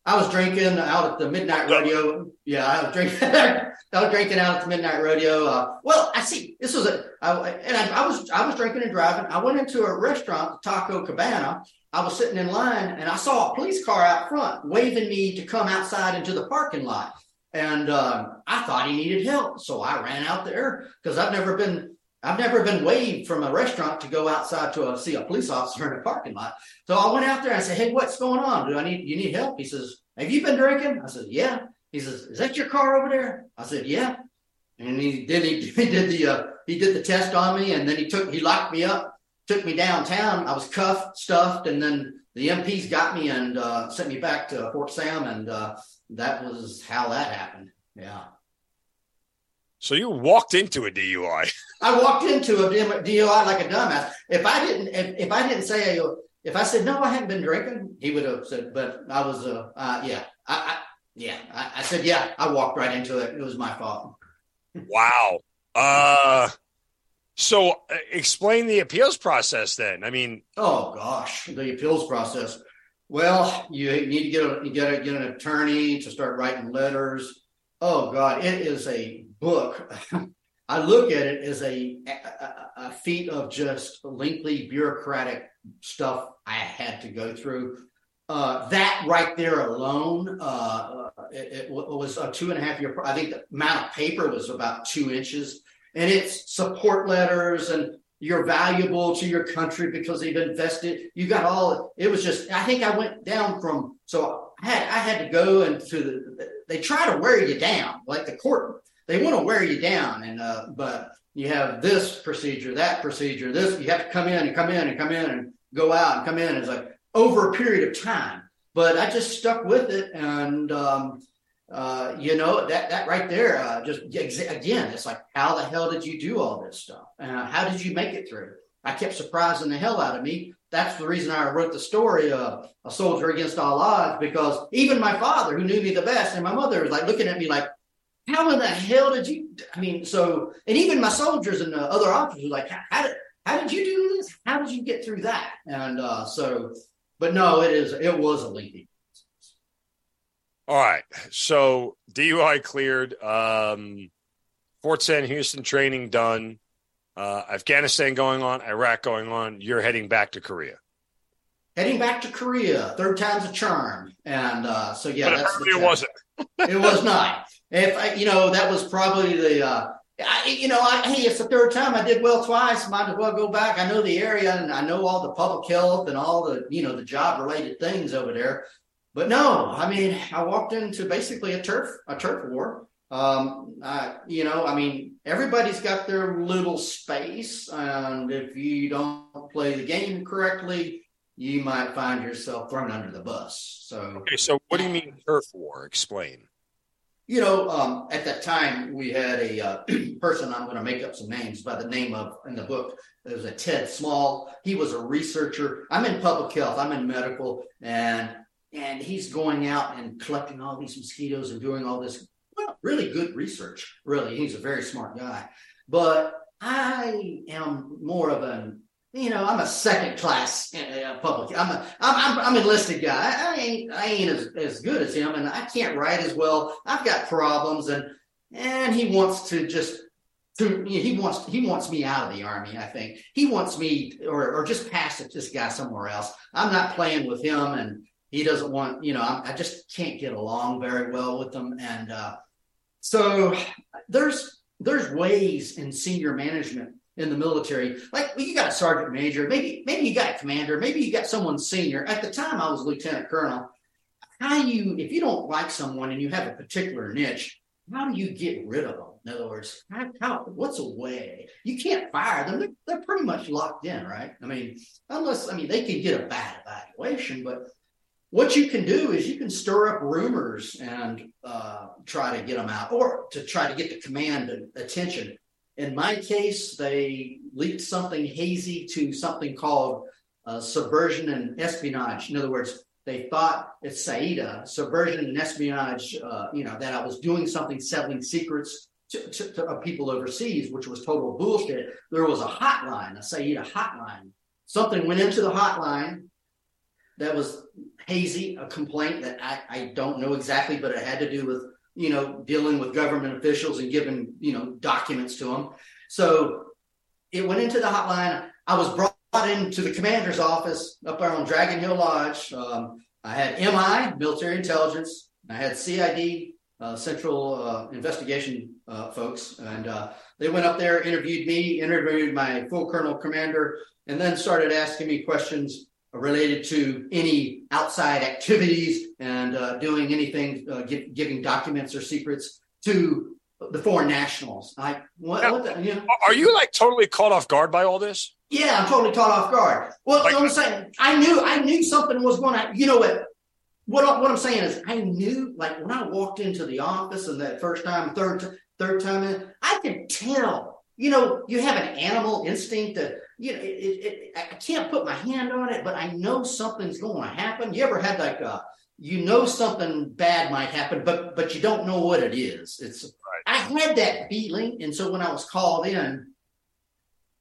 S2: I was drinking out at the midnight radio. Yeah, I was drinking. Was drinking out at the midnight rodeo. Uh, well, I see. This was a, I, and I, I, was I was drinking and driving. I went into a restaurant, Taco Cabana. I was sitting in line, and I saw a police car out front waving me to come outside into the parking lot. And um, I thought he needed help, so I ran out there because I've never been I've never been waved from a restaurant to go outside to a, see a police officer in a parking lot. So I went out there and I said, "Hey, what's going on? Do I need you need help?" He says, "Have you been drinking?" I said, "Yeah." He says, "Is that your car over there?" I said, "Yeah." And he did he, he did the uh, he did the test on me, and then he took he locked me up, took me downtown. I was cuffed, stuffed, and then the MPs got me and uh, sent me back to Fort Sam, and uh, that was how that happened. Yeah.
S1: So you walked into a DUI.
S2: I walked into a DUI like a dumbass. If I didn't, if, if I didn't say, if I said no, I hadn't been drinking, he would have said. But I was, uh, uh yeah, I, I yeah, I, I, said, yeah, I walked right into it. It was my fault.
S1: wow. Uh, so uh, explain the appeals process then. I mean,
S2: oh gosh, the appeals process. Well, you need to get a you get a, get an attorney to start writing letters. Oh God, it is a book. I look at it as a, a, a feat of just lengthy bureaucratic stuff I had to go through. Uh, that right there alone, uh, it, it, was a two and a half year. I think the amount of paper was about two inches, and it's support letters and you're valuable to your country because they've invested. You got all. It was just. I think I went down from. So I had I had to go into the. They try to wear you down, like the court. They want to wear you down, and uh, but you have this procedure, that procedure, this. You have to come in and come in and come in and go out and come in. It's like over a period of time. But I just stuck with it, and um, uh, you know that that right there uh, just again it's like how the hell did you do all this stuff? Uh, how did you make it through? I kept surprising the hell out of me. That's the reason i wrote the story of a soldier against all odds because even my father who knew me the best and my mother was like looking at me like how in the hell did you i mean so and even my soldiers and the other officers were like how did how did you do this? How did you get through that? And uh, so but no it is it was a lengthy
S1: all right. So DUI cleared. Um, Fort Sam Houston training done. Uh, Afghanistan going on. Iraq going on. You're heading back to Korea.
S2: Heading back to Korea. Third time's a charm. And uh, so yeah,
S1: but that's it wasn't.
S2: it was not. If I, you know, that was probably the. Uh, I, you know, I, hey, it's the third time I did well twice. Might as well go back. I know the area and I know all the public health and all the, you know, the job related things over there but no, I mean, I walked into basically a turf a turf war. Um, I, you know, I mean, everybody's got their little space, and if you don't play the game correctly, you might find yourself thrown under the bus. So,
S1: okay, so what do you mean turf war? Explain.
S2: You know, um, at that time we had a uh, person. I'm going to make up some names by the name of in the book. There was a Ted Small. He was a researcher. I'm in public health. I'm in medical, and and he's going out and collecting all these mosquitoes and doing all this well, really good research. Really, he's a very smart guy. But I am more of an you know, I'm a second class uh, public. I'm a, I'm, I'm, I'm enlisted guy. I ain't, I ain't as, as good as him, and I can't write as well. I've got problems, and and he wants to just to he wants he wants me out of the army. I think he wants me or or just pass it this guy somewhere else. I'm not playing with him, and he doesn't want, you know, I, I just can't get along very well with them. And uh, so there's there's ways in senior management in the military, like well, you got a sergeant major, maybe maybe you got a commander, maybe you got someone senior. At the time, I was lieutenant colonel. How you, if you don't like someone and you have a particular niche, how do you get rid of them? In other words, how, how, what's a way? You can't fire them. They're, they're pretty much locked in, right? I mean, unless, I mean, they can get a bad evaluation, but what you can do is you can stir up rumors and uh, try to get them out or to try to get the command attention in my case, they leaked something hazy to something called uh, subversion and espionage. In other words, they thought it's SAEDA, subversion and espionage, uh, you know, that I was doing something selling secrets to, to, to people overseas, which was total bullshit. There was a hotline, a SAEDA hotline. Something went into the hotline that was hazy, a complaint that I, I don't know exactly, but it had to do with, you know, dealing with government officials and giving, you know, documents to them. So it went into the hotline. I was brought into the commander's office up there on Dragon Hill Lodge. Um, I had MI, military intelligence. I had CID, uh, Central uh, Investigation uh, folks, and uh, they went up there, interviewed me, interviewed my full colonel commander, and then started asking me questions related to any outside activities and uh, doing anything, uh, give, giving documents or secrets to the foreign nationals. I what,
S1: now,
S2: what
S1: the, you know? Are you like totally caught off guard by all this?
S2: Yeah, I'm totally caught off guard. Well, like, I'm saying I knew I knew something was going to. You know what? What, what I'm saying is I knew like when I walked into the office and that first time, third third time in, I could tell. You know, you have an animal instinct that you know. It, it, it, I can't put my hand on it, but I know something's going to happen. You ever had like a you know something bad might happen, but but you don't know what it is. It's right. I had that feeling, and so when I was called in,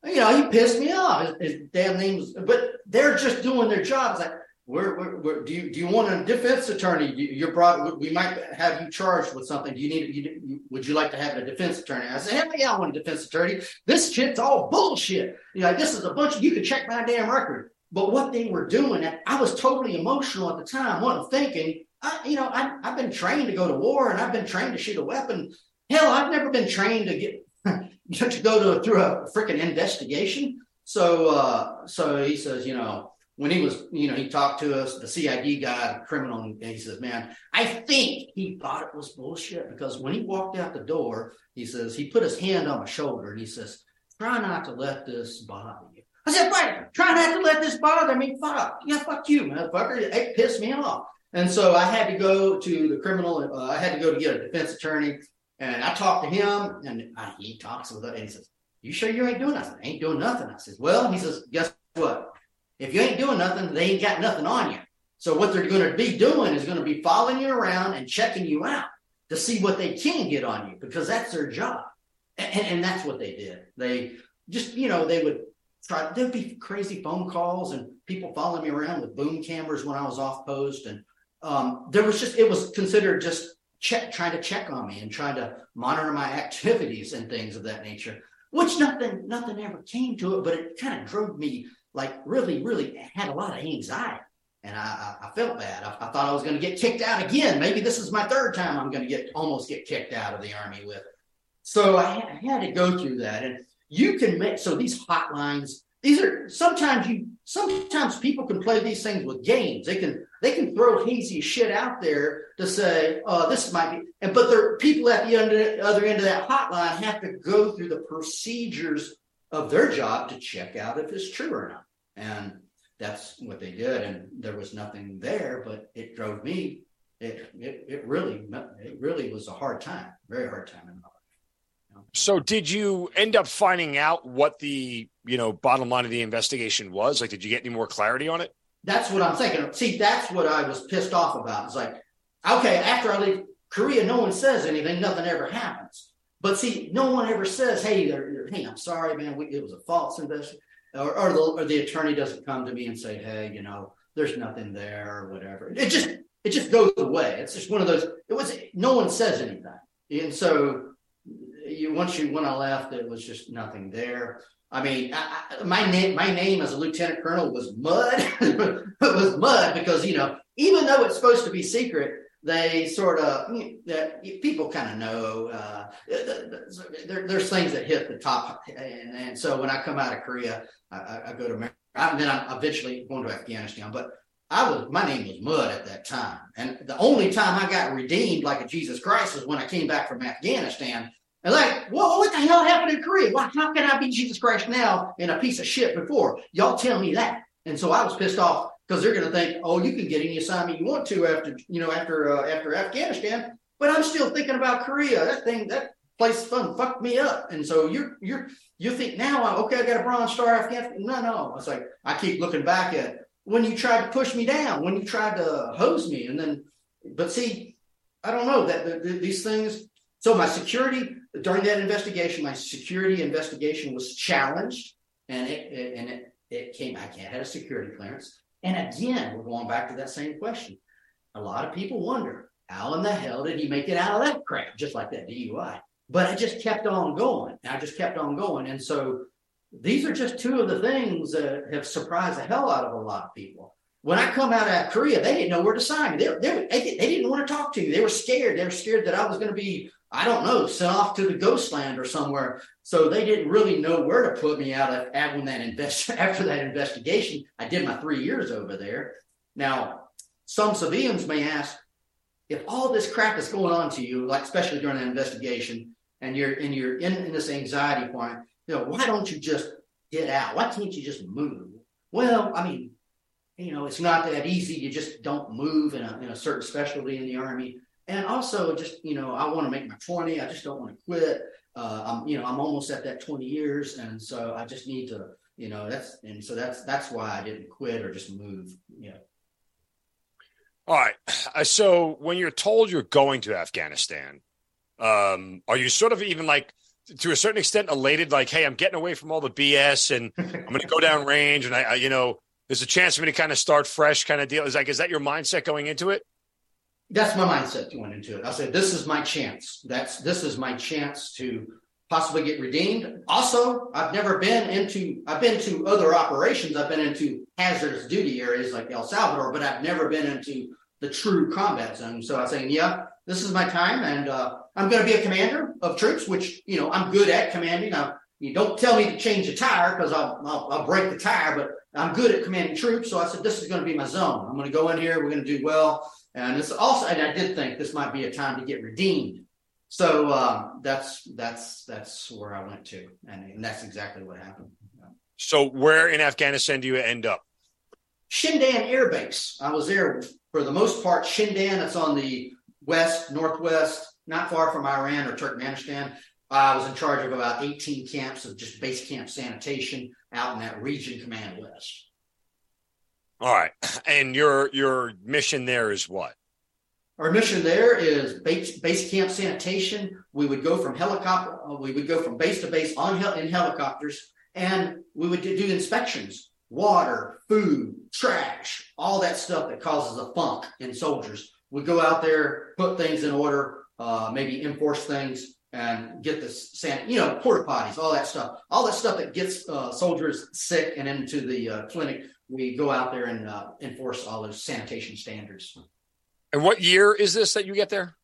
S2: you know, he pissed me off. His, his damn name was, but they're just doing their jobs. Like, where, where, where, do you do you want a defense attorney? You're brought. We might have you charged with something. Do you need? You, would you like to have a defense attorney? I said, hell yeah, I want a defense attorney. This shit's all bullshit. You know, this is a bunch. Of, you can check my damn record. But what they were doing, I was totally emotional at the time. wasn't thinking. I, you know, I, I've been trained to go to war, and I've been trained to shoot a weapon. Hell, I've never been trained to get to go to through a freaking investigation. So, uh, so he says, you know when he was, you know, he talked to us, the CID guy, the criminal, and he says, man, I think he thought it was bullshit because when he walked out the door, he says, he put his hand on my shoulder and he says, try not to let this bother. I said, "Wait, try not to let this bother me. Fuck, yeah, fuck you, motherfucker. It pissed me off. And so I had to go to the criminal, uh, I had to go to get a defense attorney and I talked to him and I, he talks with it and he says, you sure you ain't doing nothing? I ain't doing nothing. I says, well, he says, guess what? If you ain't doing nothing, they ain't got nothing on you. So what they're going to be doing is going to be following you around and checking you out to see what they can get on you because that's their job. And, and that's what they did. They just, you know, they would try, there'd be crazy phone calls and people following me around with boom cameras when I was off post. And um, there was just, it was considered just check, trying to check on me and trying to monitor my activities and things of that nature, which nothing, nothing ever came to it, but it kind of drove me like really, really had a lot of anxiety. And I, I, felt bad. I, I, thought I was going to get kicked out again. Maybe this is my third time I'm going to get almost get kicked out of the army with it. So I, I had to go through that. And you can make so these hotlines. These are sometimes you sometimes people can play these things with games. They can they can throw hazy shit out there to say, "Oh, this might be," and but the people at the other end of that hotline have to go through the procedures of their job to check out if it's true or not. And that's what they did. And there was nothing there, but it drove me. It, it, it really, it really was a hard time, very hard time in my.
S1: So did you end up finding out what the, you know, bottom line of the investigation was? Like, did you get any more clarity on it?
S2: That's what I'm thinking. See, that's what I was pissed off about. It's like, okay, after I leave Korea, no one says anything, nothing ever happens. But see, no one ever says, "Hey, hey, I'm sorry, man. We, it was a false investigation," or, or, the, or the attorney doesn't come to me and say, "Hey, you know, there's nothing there," or whatever. It just it just goes away. It's just one of those. It was no one says anything, and so you once you when I left, it was just nothing there. I mean, I, I, my name my name as a lieutenant colonel was mud. it was mud because you know, even though it's supposed to be secret, they sort of that people kind of know uh, there, there's things that hit the top and, and, so when i come out of korea i, I go to America, and then i'm eventually going to afghanistan but i was my name was mud at that time and the only time i got redeemed like a jesus christ was when i came back from afghanistan and like, whoa, what the hell happened in Korea? Why, how can I be Jesus Christ now in a piece of shit before? Y'all tell me that. And so I was pissed off because they're going to think, oh, you can get any assignment you want to after you know after uh, after Afghanistan. But I'm still thinking about Korea. That thing that place fun fucked me up. And so you're you're you think now I'm okay, I got a bronze star Afghanistan. No, no. It's like I keep looking back at when you tried to push me down, when you tried to hose me, and then but see, I don't know that the, the, these things. So my security during that investigation, my security investigation was challenged, and it, it and it it came. I can't a security clearance. And again, we're going back to that same question. A lot of people wonder how in the hell did he make it out of that crap, just like that DUI? But I just kept on going. I just kept on going. And so these are just two of the things that have surprised the hell out of a lot of people. When I come out of Korea, they didn't know where to sign me. They, they, they, they didn't want to talk to me. They were scared. They were scared that I was going to be, I don't know, sent off to the ghost land or somewhere. So they didn't really know where to put me out of when that invest after that investigation. I did my three years over there. Now, some civilians may ask, if all this crap is going on to you, like especially during an investigation, and you're and you're in, in this anxiety point, you know, why don't you just get out? Why can't you just move? Well, I mean, you know, it's not that easy. You just don't move in a, in a certain specialty in the army. And also, just you know, I want to make my twenty. I just don't want to quit. Uh, I'm, you know, I'm almost at that twenty years, and so I just need to, you know, that's and so that's that's why I didn't quit or just move. You know.
S1: All right. Uh, so when you're told you're going to Afghanistan, um, are you sort of even like to a certain extent elated, like, hey, I'm getting away from all the BS and I'm going to go down range and I, I, you know, there's a chance for me to kind of start fresh kind of deal. Is like, is that your mindset going into it?
S2: That's my mindset going into it. I said, this is my chance. That's, this is my chance to possibly get redeemed. Also, I've never been into, I've been to other operations. I've been into hazardous duty areas like El Salvador, but I've never been into the true combat zone. So I was saying, yeah, this is my time and, uh, I'm going to be a commander of troops, which, you know, I'm good at commanding. Now, you don't tell me to change a tire because I'll, I'll, I'll, break the tire, but I'm good at commanding troops. So I said, this is going to be my zone. I'm going to go in here. We're going to do well. And it's also, and I did think this might be a time to get redeemed. So um, that's that's that's where I went to, and, and that's exactly what happened.
S1: So where in Afghanistan do you end up?
S2: Shindand Air Base. I was there for the most part. Shindand. It's on the west northwest not far from Iran or Turkmenistan. I was in charge of about 18 camps of just base camp sanitation out in that region, Command West.
S1: All right, and your your mission there is what?
S2: Our mission there is base, base camp sanitation. We would go from helicopter, uh, we would go from base to base on in helicopters, and we would do, do inspections, water, food, trash, all that stuff that causes a funk in soldiers. We go out there, put things in order, uh, maybe enforce things and get the san- you know porta potties all that stuff all that stuff that gets uh, soldiers sick and into the uh, clinic we go out there and uh, enforce all those sanitation standards.
S1: And what year is this that you get there?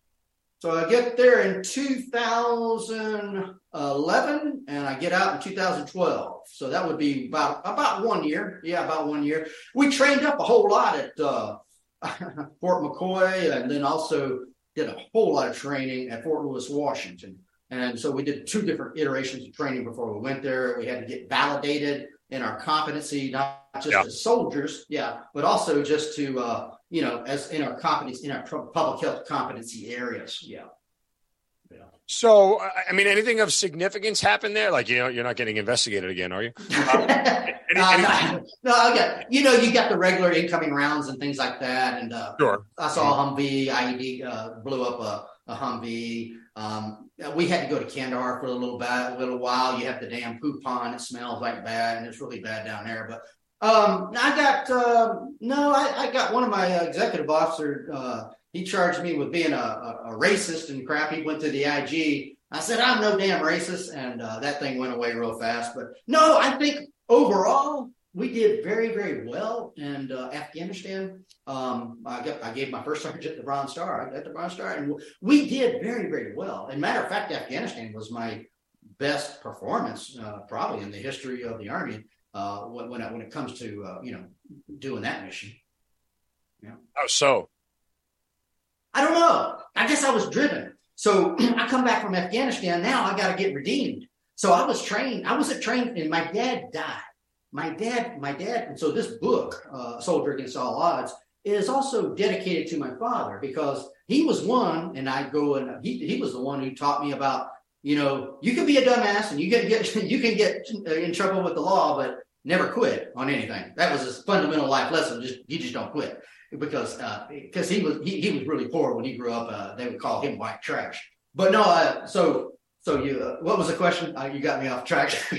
S2: So i get there in 2011 and i get out in 2012 so that would be about about one year. Yeah about one year. We trained up a whole lot at uh, fort mccoy and then also did a whole lot of training at Fort Lewis, Washington. And so we did two different iterations of training before we went there. We had to get validated in our competency, not just yeah. as soldiers, yeah, but also just to, uh, you know, as in our competency, in our public health competency areas, yeah.
S1: yeah. So, I mean, anything of significance happened there? Like, you know, you're not getting investigated again, are you?
S2: Um, any, uh, no, okay. You know, you got the regular incoming rounds and things like that. And uh,
S1: sure.
S2: I saw a Humvee, IED uh, blew up a, a Humvee. Um, we had to go to Kandahar for a little bit, a little while. You have the damn poop pond. It smells like bad, and it's really bad down there. But um, I got uh, no, I, I, got one of my executive officer. Uh, he charged me with being a, a, a, racist and crap. He went to the IG. I said I'm no damn racist, and uh, that thing went away real fast. But no, I think overall, we did very, very well in uh, Afghanistan. Um, I, got, I gave my first sergeant the Bronze Star. I got the Bronze Star, and we did very, very well. And matter of fact, Afghanistan was my best performance, uh, probably in the history of the Army, uh, when when it, when it comes to uh, you know doing that mission.
S1: Yeah. Oh, so
S2: I don't know. I guess I was driven. So I come back from Afghanistan. Now I got to get redeemed. So I was trained. I was a trained, and my dad died. My dad, my dad, and so this book, uh, Soldier Against All Odds, is also dedicated to my father because he was one, and I go and he, he was the one who taught me about you know, you can be a dumbass and you can get you can get in trouble with the law, but never quit on anything. That was his fundamental life lesson. Just you just don't quit because uh, because he was he, he was really poor when he grew up. Uh, they would call him white trash. But no, uh, so so you uh, what was the question? Uh, you got me off track.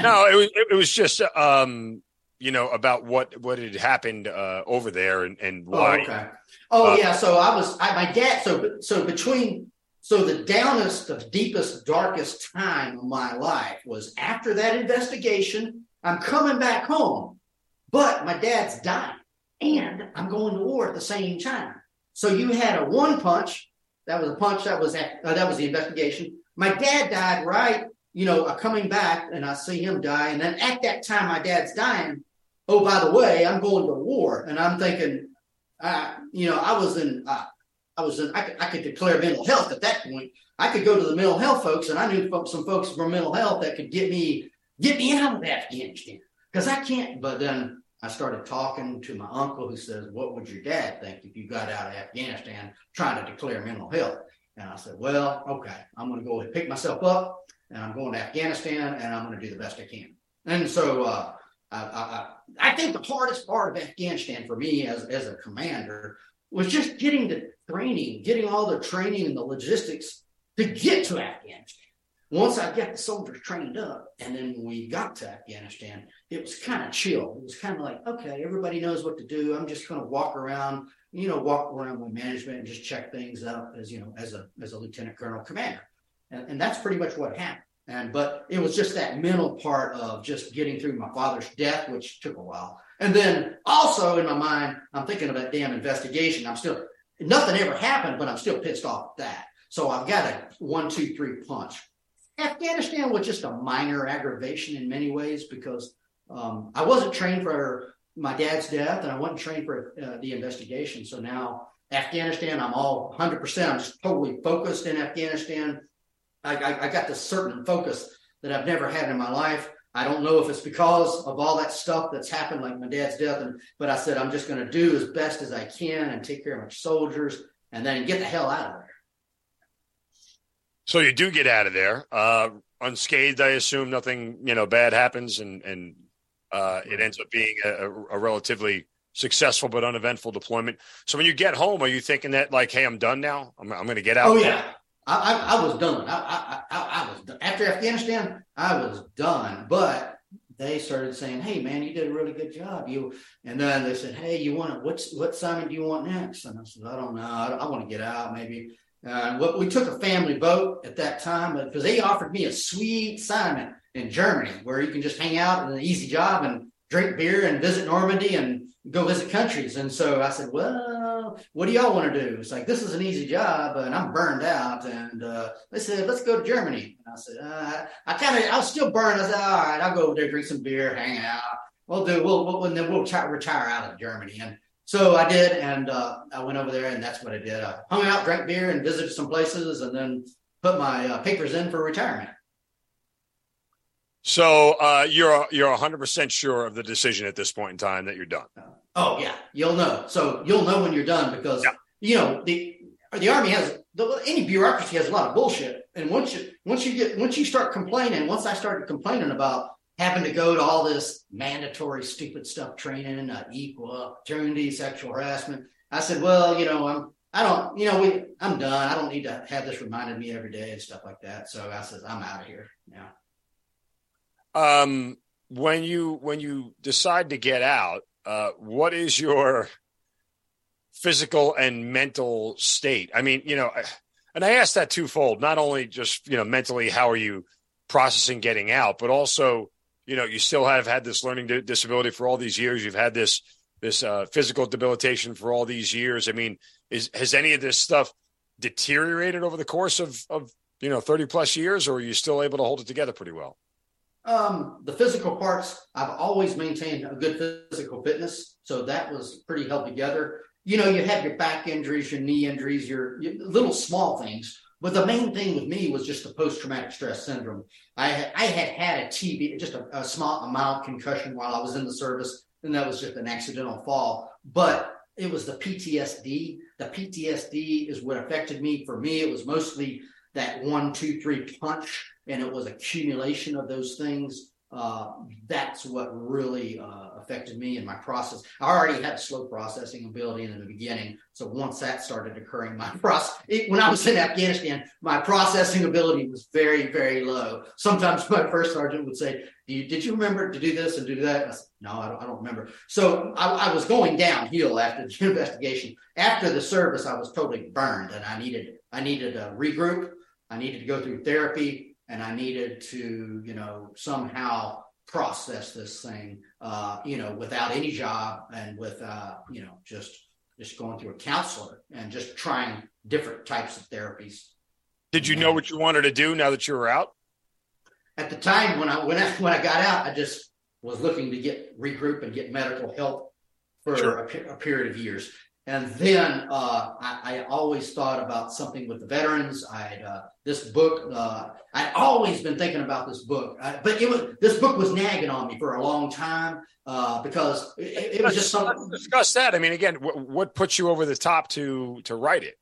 S1: no, it was it was just um you know about what what had happened uh, over there and and oh, why.
S2: Oh, okay. Oh uh, yeah. So I was I, my dad. So so between so the downest, the deepest, darkest time of my life was after that investigation. I'm coming back home, but my dad's dying and I'm going to war at the same time. So you had a one punch. That was a punch. That was uh, that was the investigation. My dad died right. You know, uh, coming back, and I see him die. And then at that time, my dad's dying. Oh, by the way, I'm going to war, and I'm thinking, uh, you know, I was in, uh, I was in, I could, I could declare mental health at that point. I could go to the mental health folks, and I knew some folks from mental health that could get me get me out of Afghanistan because I can't. But then I started talking to my uncle who says, What would your dad think if you got out of Afghanistan trying to declare mental health? And I said, Well, okay, I'm going to go pick myself up and I'm going to Afghanistan and I'm going to do the best I can. And so uh, I, I, I, think the hardest part of Afghanistan for me as, as a commander was just getting the training, getting all the training and the logistics to get to Afghanistan once I got the soldiers trained up, and then we got to Afghanistan, it was kind of chill. It was kind of like, okay, everybody knows what to do. I'm just going to walk around, you know, walk around with management and just check things out as you know, as a as a lieutenant colonel commander, and, and that's pretty much what happened. And but it was just that mental part of just getting through my father's death, which took a while, and then also in my mind, I'm thinking of that damn investigation. I'm still nothing ever happened, but I'm still pissed off at that. So I've got a one, two, three punch Afghanistan was just a minor aggravation in many ways because um, I wasn't trained for my dad's death and I wasn't trained for uh, the investigation. So now Afghanistan, I'm all 100%. I'm just totally focused in Afghanistan. I, I, I got this certain focus that I've never had in my life. I don't know if it's because of all that stuff that's happened, like my dad's death. And but I said I'm just going to do as best as I can and take care of my soldiers, and then get the hell out of there.
S1: So you do get out of there uh, unscathed. I assume nothing you know bad happens, and and uh, it ends up being a, a, relatively successful but uneventful deployment. So when you get home, are you thinking that like, hey, I'm done now? I'm, I'm going to get out.
S2: Oh yeah, I, I, I, was done. I, I, I was done. after Afghanistan. I was done, but they started saying, "Hey, man, you did a really good job." You and then they said, "Hey, you want to, what's what assignment do you want next?" And I said, "I don't know. I, I want to get out. Maybe uh, what we took a family boat at that time because they offered me a sweet assignment in Germany where you can just hang out and an easy job and drink beer and visit Normandy and go visit countries. And so I said, well, what do y'all want to do? It's like, this is an easy job and I'm burned out. And uh, they said, let's go to Germany. And I said, uh, I kind of, I was still burned. I said, all right, I'll go over there, drink some beer, hang out. We'll do, we'll, we'll and then we'll retire out of Germany. And so I did, and uh, I went over there, and that's what I did. I hung out, drank beer, and visited some places, and then put my uh, papers in for retirement.
S1: So uh, you're you're 100 percent sure of the decision at this point in time that you're done.
S2: Oh yeah, you'll know. So you'll know when you're done because yeah. you know the the army has the, any bureaucracy has a lot of bullshit, and once you once you get once you start complaining, once I started complaining about having to go to all this mandatory stupid stuff training, uh, equal opportunity, sexual harassment. I said, well, you know, I'm, I don't, you know, we, I'm done. I don't need to have this reminded me every day and stuff like that. So I says, I'm out of here now.
S1: Um, when you, when you decide to get out, uh, what is your physical and mental state? I mean, you know, and I asked that twofold, not only just, you know, mentally, how are you processing getting out, but also, you know, you still have had this learning disability for all these years. You've had this this uh, physical debilitation for all these years. I mean, is has any of this stuff deteriorated over the course of of you know thirty plus years, or are you still able to hold it together pretty well?
S2: Um, the physical parts, I've always maintained a good physical fitness, so that was pretty held together. You know, you have your back injuries, your knee injuries, your, your little small things, but the main thing with me was just the post traumatic stress syndrome. I had, I had had a TB, just a, a small, a mild concussion while I was in the service, and that was just an accidental fall. But it was the PTSD. The PTSD is what affected me. For me, it was mostly that one, two, three punch, and it was accumulation of those things. Uh, that's what really uh, affected me in my process. I already had slow processing ability in the beginning, so once that started occurring, my process when I was in Afghanistan, my processing ability was very, very low. Sometimes my first sergeant would say, you, "Did you remember to do this and do that?" I said, no, I don't, I don't, remember. So I, I was going downhill after the investigation. After the service, I was totally burned, and I needed I needed a regroup. I needed to go through therapy and I needed to, you know, somehow process this thing, uh, you know, without any job and with, uh, you know, just just going through a counselor and just trying different types of therapies.
S1: Did you know what you wanted to do now that you were out?
S2: At the time when I when I when I got out, I just was looking to get regroup and get medical help for sure. a, a, period of years. And then uh, I, I, always thought about something with the veterans. I uh, this book. Uh, I'd always been thinking about this book, I, but it was this book was nagging on me for a long time uh, because it, it was just something.
S1: Let's discuss that. I mean, again, what, what put you over the top to to write it?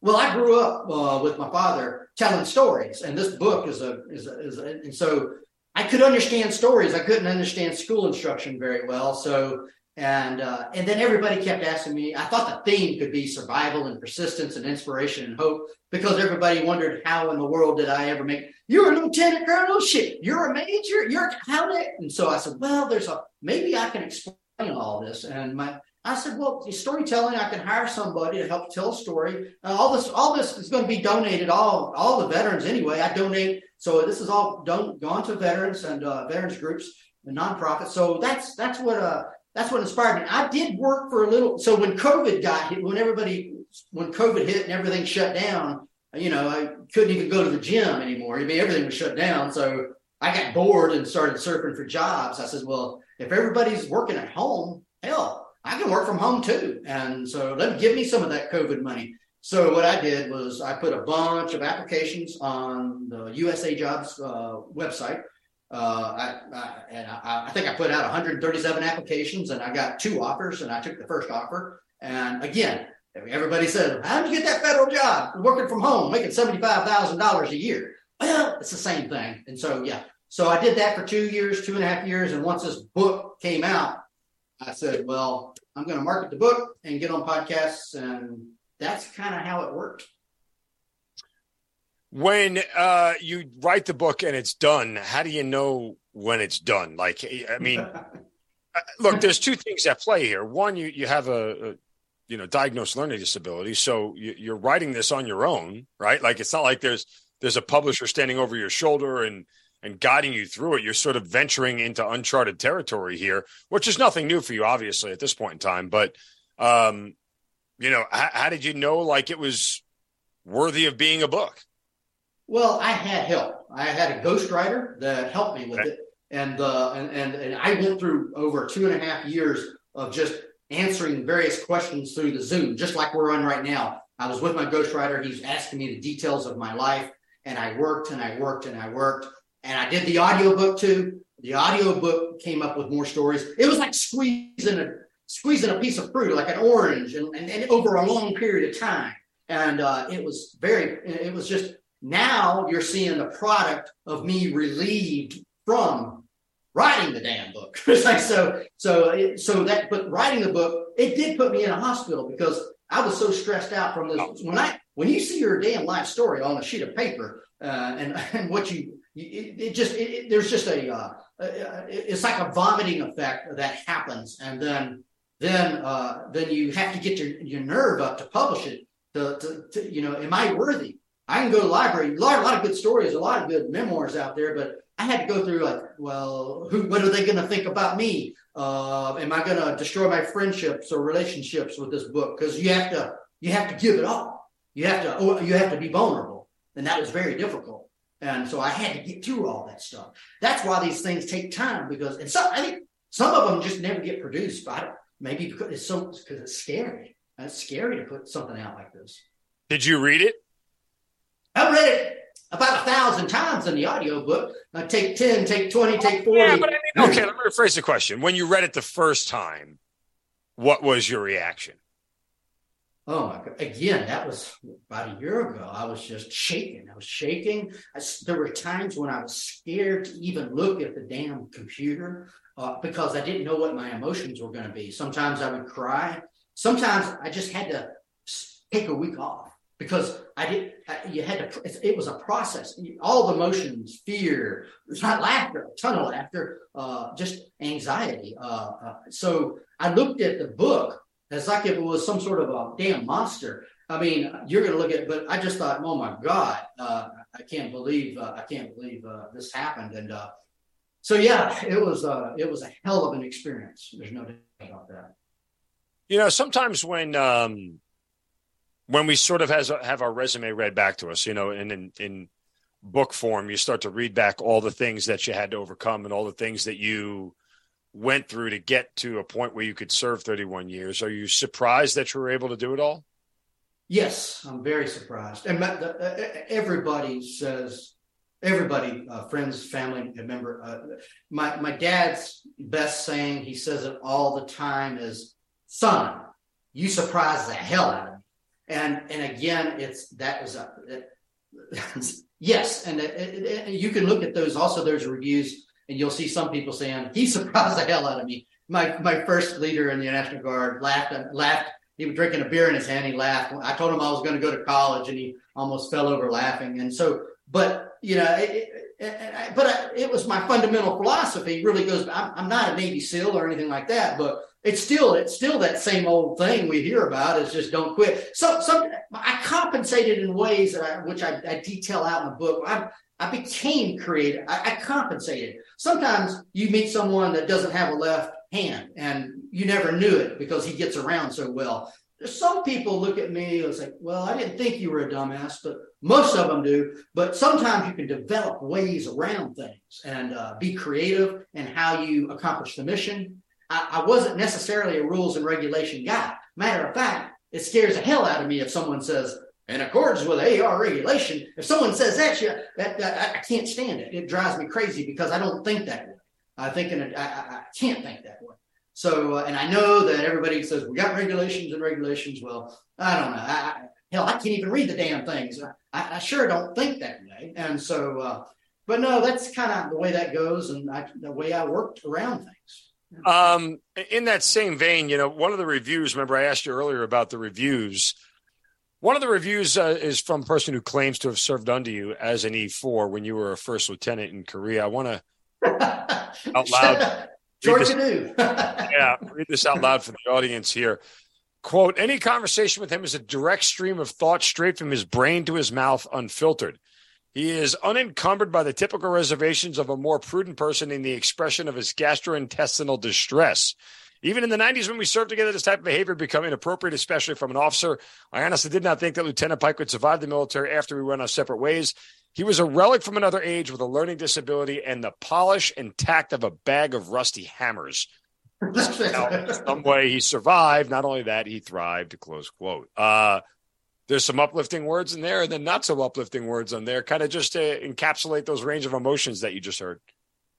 S2: Well, I grew up uh, with my father telling stories, and this book is a is a, is a, and so I could understand stories. I couldn't understand school instruction very well, so and uh, and then everybody kept asking me. I thought the theme could be survival and persistence and inspiration and hope because everybody wondered how in the world did I ever make. You're a lieutenant colonel, shit. You're a major. You're how did? And so I said, well, there's a maybe I can explain all this. And my I said, well, storytelling. I can hire somebody to help tell a story. Uh, all this all this is going to be donated. All all the veterans anyway. I donate. So this is all done gone to veterans and uh, veterans groups and nonprofits. So that's that's what uh that's what inspired me. I did work for a little. So when COVID got hit, when everybody, when COVID hit and everything shut down, you know, I couldn't even go to the gym anymore. I mean, everything was shut down. So I got bored and started surfing for jobs. I said, well, if everybody's working at home, hell, I can work from home too. And so let me give me some of that COVID money. So what I did was I put a bunch of applications on the USA Jobs uh, website uh, I, and I, I, think I put out 137 applications and I got two offers and I took the first offer. And again, everybody says, how did you get that federal job working from home, making $75,000 a year? Well, it's the same thing. And so, yeah. So I did that for two years, two and a half years. And once this book came out, I said, well, I'm going to market the book and get on podcasts. And that's kind of how it worked
S1: when uh, you write the book and it's done, how do you know when it's done? Like, I mean, uh, look, there's two things at play here. One, you you have a, a you know diagnosed learning disability, so you, are writing this on your own, right? Like, it's not like there's there's a publisher standing over your shoulder and and guiding you through it. You're sort of venturing into uncharted territory here, which is nothing new for you, obviously, at this point in time. But um, you know, how, how did you know like it was worthy of being a book?
S2: Well, I had help. I had a ghostwriter that helped me with okay. it, and, uh, and and and I went through over two and a half years of just answering various questions through the Zoom, just like we're on right now. I was with my ghostwriter. He's asking me the details of my life, and I worked and I worked and I worked, and I did the audiobook too. The audiobook came up with more stories. It was like squeezing a squeezing a piece of fruit, like an orange, and, and, and over a long period of time. And uh, it was very, it was just now you're seeing the product of me relieved from writing the damn book. it's like so, so, so that, but writing the book, it did put me in a hospital because I was so stressed out from this. When I, when you see your damn life story on a sheet of paper, uh, and and what you, it, it just, it, it, there's just a, uh, it's like a vomiting effect that happens, and then, then, uh, then you have to get your your nerve up to publish it. To, to, to you know, am I worthy? I can go to the library. A lot, a lot of good stories, a lot of good memoirs out there, but I had to go through like, well, who, what are they going to think about me? Uh, am I going to destroy my friendships or relationships with this book? Because you have to, you have to give it all. You have to, oh, you have to be vulnerable, and that was very difficult. And so I had to get through all that stuff. That's why these things take time because, and some, I think some of them just never get produced. But maybe because it's so because it's scary. It's scary to put something out like this.
S1: Did you read it?
S2: I read it about a thousand times in the audiobook. I take 10, take 20, take 40. Yeah, but I
S1: mean, okay, let me rephrase the question. When you read it the first time, what was your reaction?
S2: Oh my God. Again, that was about a year ago. I was just shaking. I was shaking. I, there were times when I was scared to even look at the damn computer uh, because I didn't know what my emotions were going to be. Sometimes I would cry. Sometimes I just had to take a week off because I did. I, you had to. It was a process. All the emotions, fear, not laughter, a ton of laughter, uh, just anxiety. Uh, uh, so I looked at the book as like it was some sort of a damn monster. I mean, you're going to look at it, but I just thought, oh my god, uh, I can't believe uh, I can't believe uh, this happened. And so yeah, it was it was a hell of an experience. There's no doubt about that.
S1: You know, sometimes when um, when we sort of has have our resume read back to us, you know, and in, in book form, you start to read back all the things that you had to overcome and all the things that you went through to get to a point where you could serve 31 years. Are you surprised that you were able to do it all?
S2: Yes, I'm very surprised. And everybody says, everybody, uh, friends, family member, uh, my, my dad's best saying, he says it all the time is, son, you surprised the hell out of me. And and again, it's that was a it, yes, and it, it, you can look at those. Also, there's reviews, and you'll see some people saying he surprised the hell out of me. My my first leader in the National Guard laughed and laughed. He was drinking a beer in his hand. He laughed. I told him I was going to go to college, and he almost fell over laughing. And so, but you know, but it was my fundamental philosophy. Really goes. I'm not a Navy SEAL or anything like that, but it's still it's still that same old thing we hear about is just don't quit. So some I compensated in ways that I, which I, I, detail out in the book. I I became creative. I, I compensated. Sometimes you meet someone that doesn't have a left hand and you never knew it because he gets around so well. Some people look at me and say, "Well, I didn't think you were a dumbass," but most of them do. But sometimes you can develop ways around things and uh, be creative in how you accomplish the mission I, I wasn't necessarily a rules and regulation guy. Matter of fact, it scares the hell out of me if someone says, in accordance with AR regulation, if someone says that, you, that, that, I can't stand it. It drives me crazy because I don't think that way. I think in a, I, I can't think that way. So, uh, and I know that everybody says we got regulations and regulations. Well, I don't know. I, I, hell, I can't even read the damn things. I, I sure don't think that way. And so, uh, but no, that's kind of the way that goes, and the way I worked around things.
S1: Um, in that same vein, you know, one of the reviews, remember I asked you earlier about the reviews. One of the reviews uh, is from a person who claims to have served under you as an E4 when you were a first lieutenant in Korea. I want to out loud.
S2: George do.
S1: yeah, read this out loud for the audience here. Quote, any conversation with him is a direct stream of thought straight from his brain to his mouth, unfiltered. He is unencumbered by the typical reservations of a more prudent person in the expression of his gastrointestinal distress. Even in the 90s, when we served together, this type of behavior became inappropriate, especially from an officer. I honestly did not think that Lieutenant Pike would survive the military after we went our separate ways. He was a relic from another age with a learning disability and the polish and tact of a bag of rusty hammers. some way he survived. Not only that, he thrived. Close quote. Uh, there's some uplifting words in there and then not so uplifting words on there, kind of just to encapsulate those range of emotions that you just heard.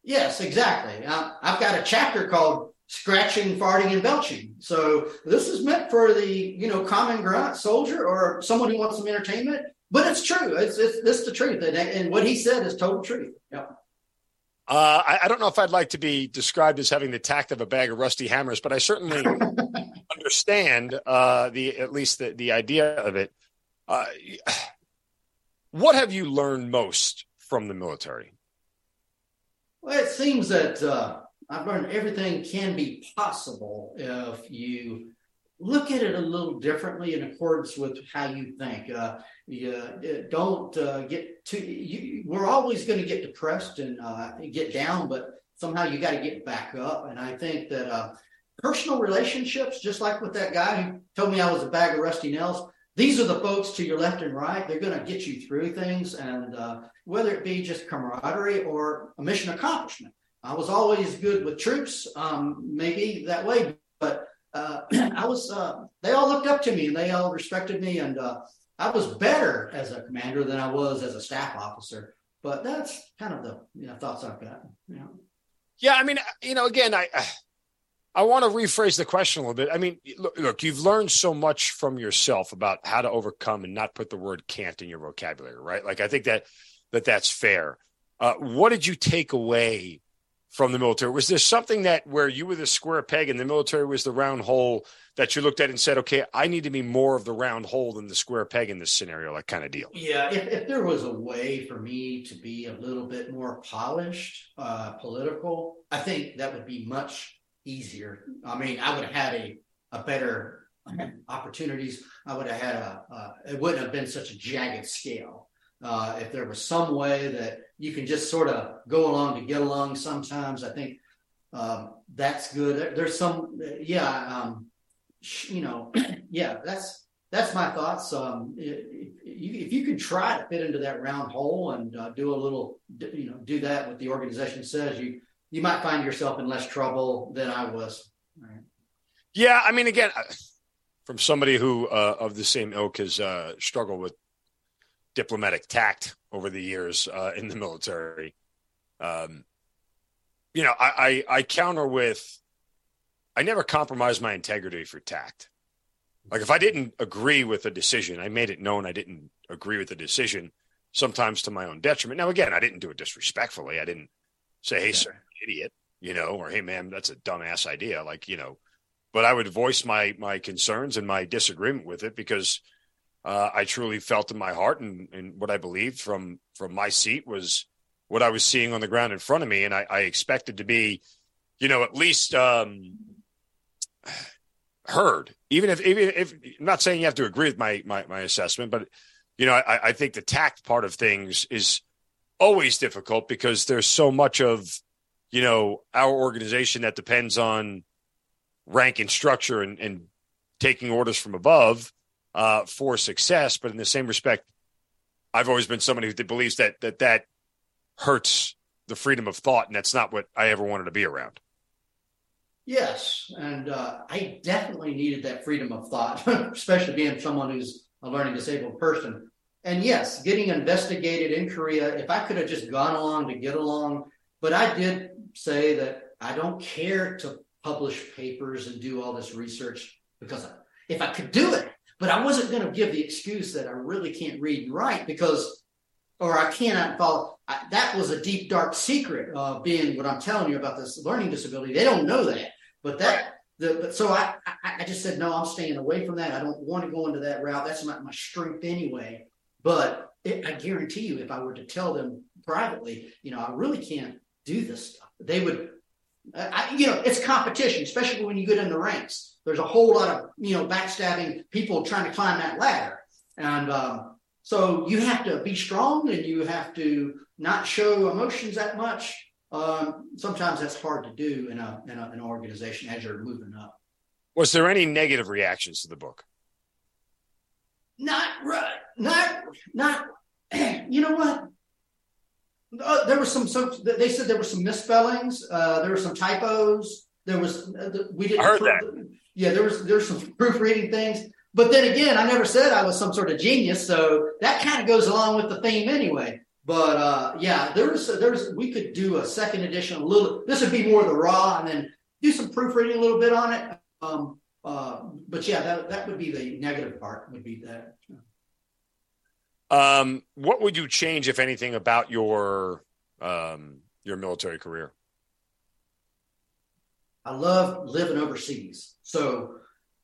S2: Yes, exactly. Uh, I've got a chapter called scratching, farting, and belching. So this is meant for the you know common grunt soldier or someone who wants some entertainment. But it's true. It's it's, it's the truth, and, and what he said is total truth. Yeah.
S1: Uh, I, I, don't know if I'd like to be described as having the tact of a bag of rusty hammers, but I certainly understand uh, the at least the, the idea of it. Uh, what have you learned most from the military?
S2: Well, it seems that uh, I've learned everything can be possible if you look at it a little differently in accordance with how you think. Uh, you, uh, don't uh, get too. You, we're always going to get depressed and uh, get down, but somehow you got to get back up. And I think that uh, personal relationships, just like with that guy who told me I was a bag of rusty nails, these are the folks to your left and right. They're going to get you through things, and uh, whether it be just camaraderie or a mission accomplishment. I was always good with troops, um, maybe that way, but uh, I was. Uh, they all looked up to me, and they all respected me, and uh, I was better as a commander than I was as a staff officer. But that's kind of the you know, thoughts I've got. Know.
S1: Yeah, I mean, you know, again, I I want to rephrase the question a little bit. I mean, look, look, you've learned so much from yourself about how to overcome and not put the word can't in your vocabulary, right? Like I think that that that's fair. Uh, what did you take away from the military? Was there something that where you were the square peg and the military was the round hole that you looked at and said, okay, I need to be more of the round hole than the square peg in this scenario, like kind of deal?
S2: Yeah, if, if there was a way for me to be a little bit more polished, uh, political, I think that would be much easier. I mean, I would have had a, a better opportunities. I would have had a, uh, it wouldn't have been such a jagged scale. Uh, if there was some way that you can just sort of go along to get along sometimes, I think um, that's good. There, there's some, yeah, um, you know, yeah, that's that's my thoughts. Um, if, if, you can try to fit into that round hole and uh, do a little, you know, do that what the organization says, you you might find yourself in less trouble than I was. Right.
S1: Yeah, I mean, again, from somebody who uh, of the same ilk has uh, struggled with diplomatic tact over the years uh, in the military. Um, you know, I, I, I counter with I never compromise my integrity for tact. Like if I didn't agree with a decision, I made it known I didn't agree with the decision, sometimes to my own detriment. Now, again, I didn't do it disrespectfully. I didn't say, "Hey, yeah. sir, idiot," you know, or "Hey, man, that's a dumbass idea." Like you know, but I would voice my my concerns and my disagreement with it because uh, I truly felt in my heart and, and what I believed from from my seat was what I was seeing on the ground in front of me, and I, I expected to be, you know, at least um, heard. Even if even if I'm not saying you have to agree with my my, my assessment, but you know, I, I think the tact part of things is always difficult because there's so much of you know our organization that depends on rank and structure and, and taking orders from above uh, for success. But in the same respect, I've always been somebody who believes that that that hurts the freedom of thought, and that's not what I ever wanted to be around.
S2: Yes, and uh, I definitely needed that freedom of thought, especially being someone who's a learning disabled person. And yes, getting investigated in Korea, if I could have just gone along to get along, but I did say that I don't care to publish papers and do all this research because if I could do it, but I wasn't going to give the excuse that I really can't read and write because, or I cannot follow. I, that was a deep, dark secret of uh, being what I'm telling you about this learning disability. They don't know that, but that. The, but so I, I, I just said no. I'm staying away from that. I don't want to go into that route. That's not my strength anyway. But it, I guarantee you, if I were to tell them privately, you know, I really can't do this stuff, they would I, you know, it's competition, especially when you get in the ranks. There's a whole lot of you know backstabbing people trying to climb that ladder, and um, so you have to be strong and you have to not show emotions that much. Um, sometimes that's hard to do in a, in a in an organization as you're moving up.
S1: Was there any negative reactions to the book?
S2: Not not not. You know what? Uh, there were some, some. They said there were some misspellings. Uh, there were some typos. There was uh, we didn't.
S1: I heard that.
S2: Yeah, there was there's some proofreading things. But then again, I never said I was some sort of genius, so that kind of goes along with the theme anyway. But uh, yeah, there's there's we could do a second edition. A little. This would be more the raw, and then do some proofreading a little bit on it. Um, uh, but yeah, that that would be the negative part. Would be that.
S1: Um, what would you change, if anything, about your um, your military career?
S2: I love living overseas. So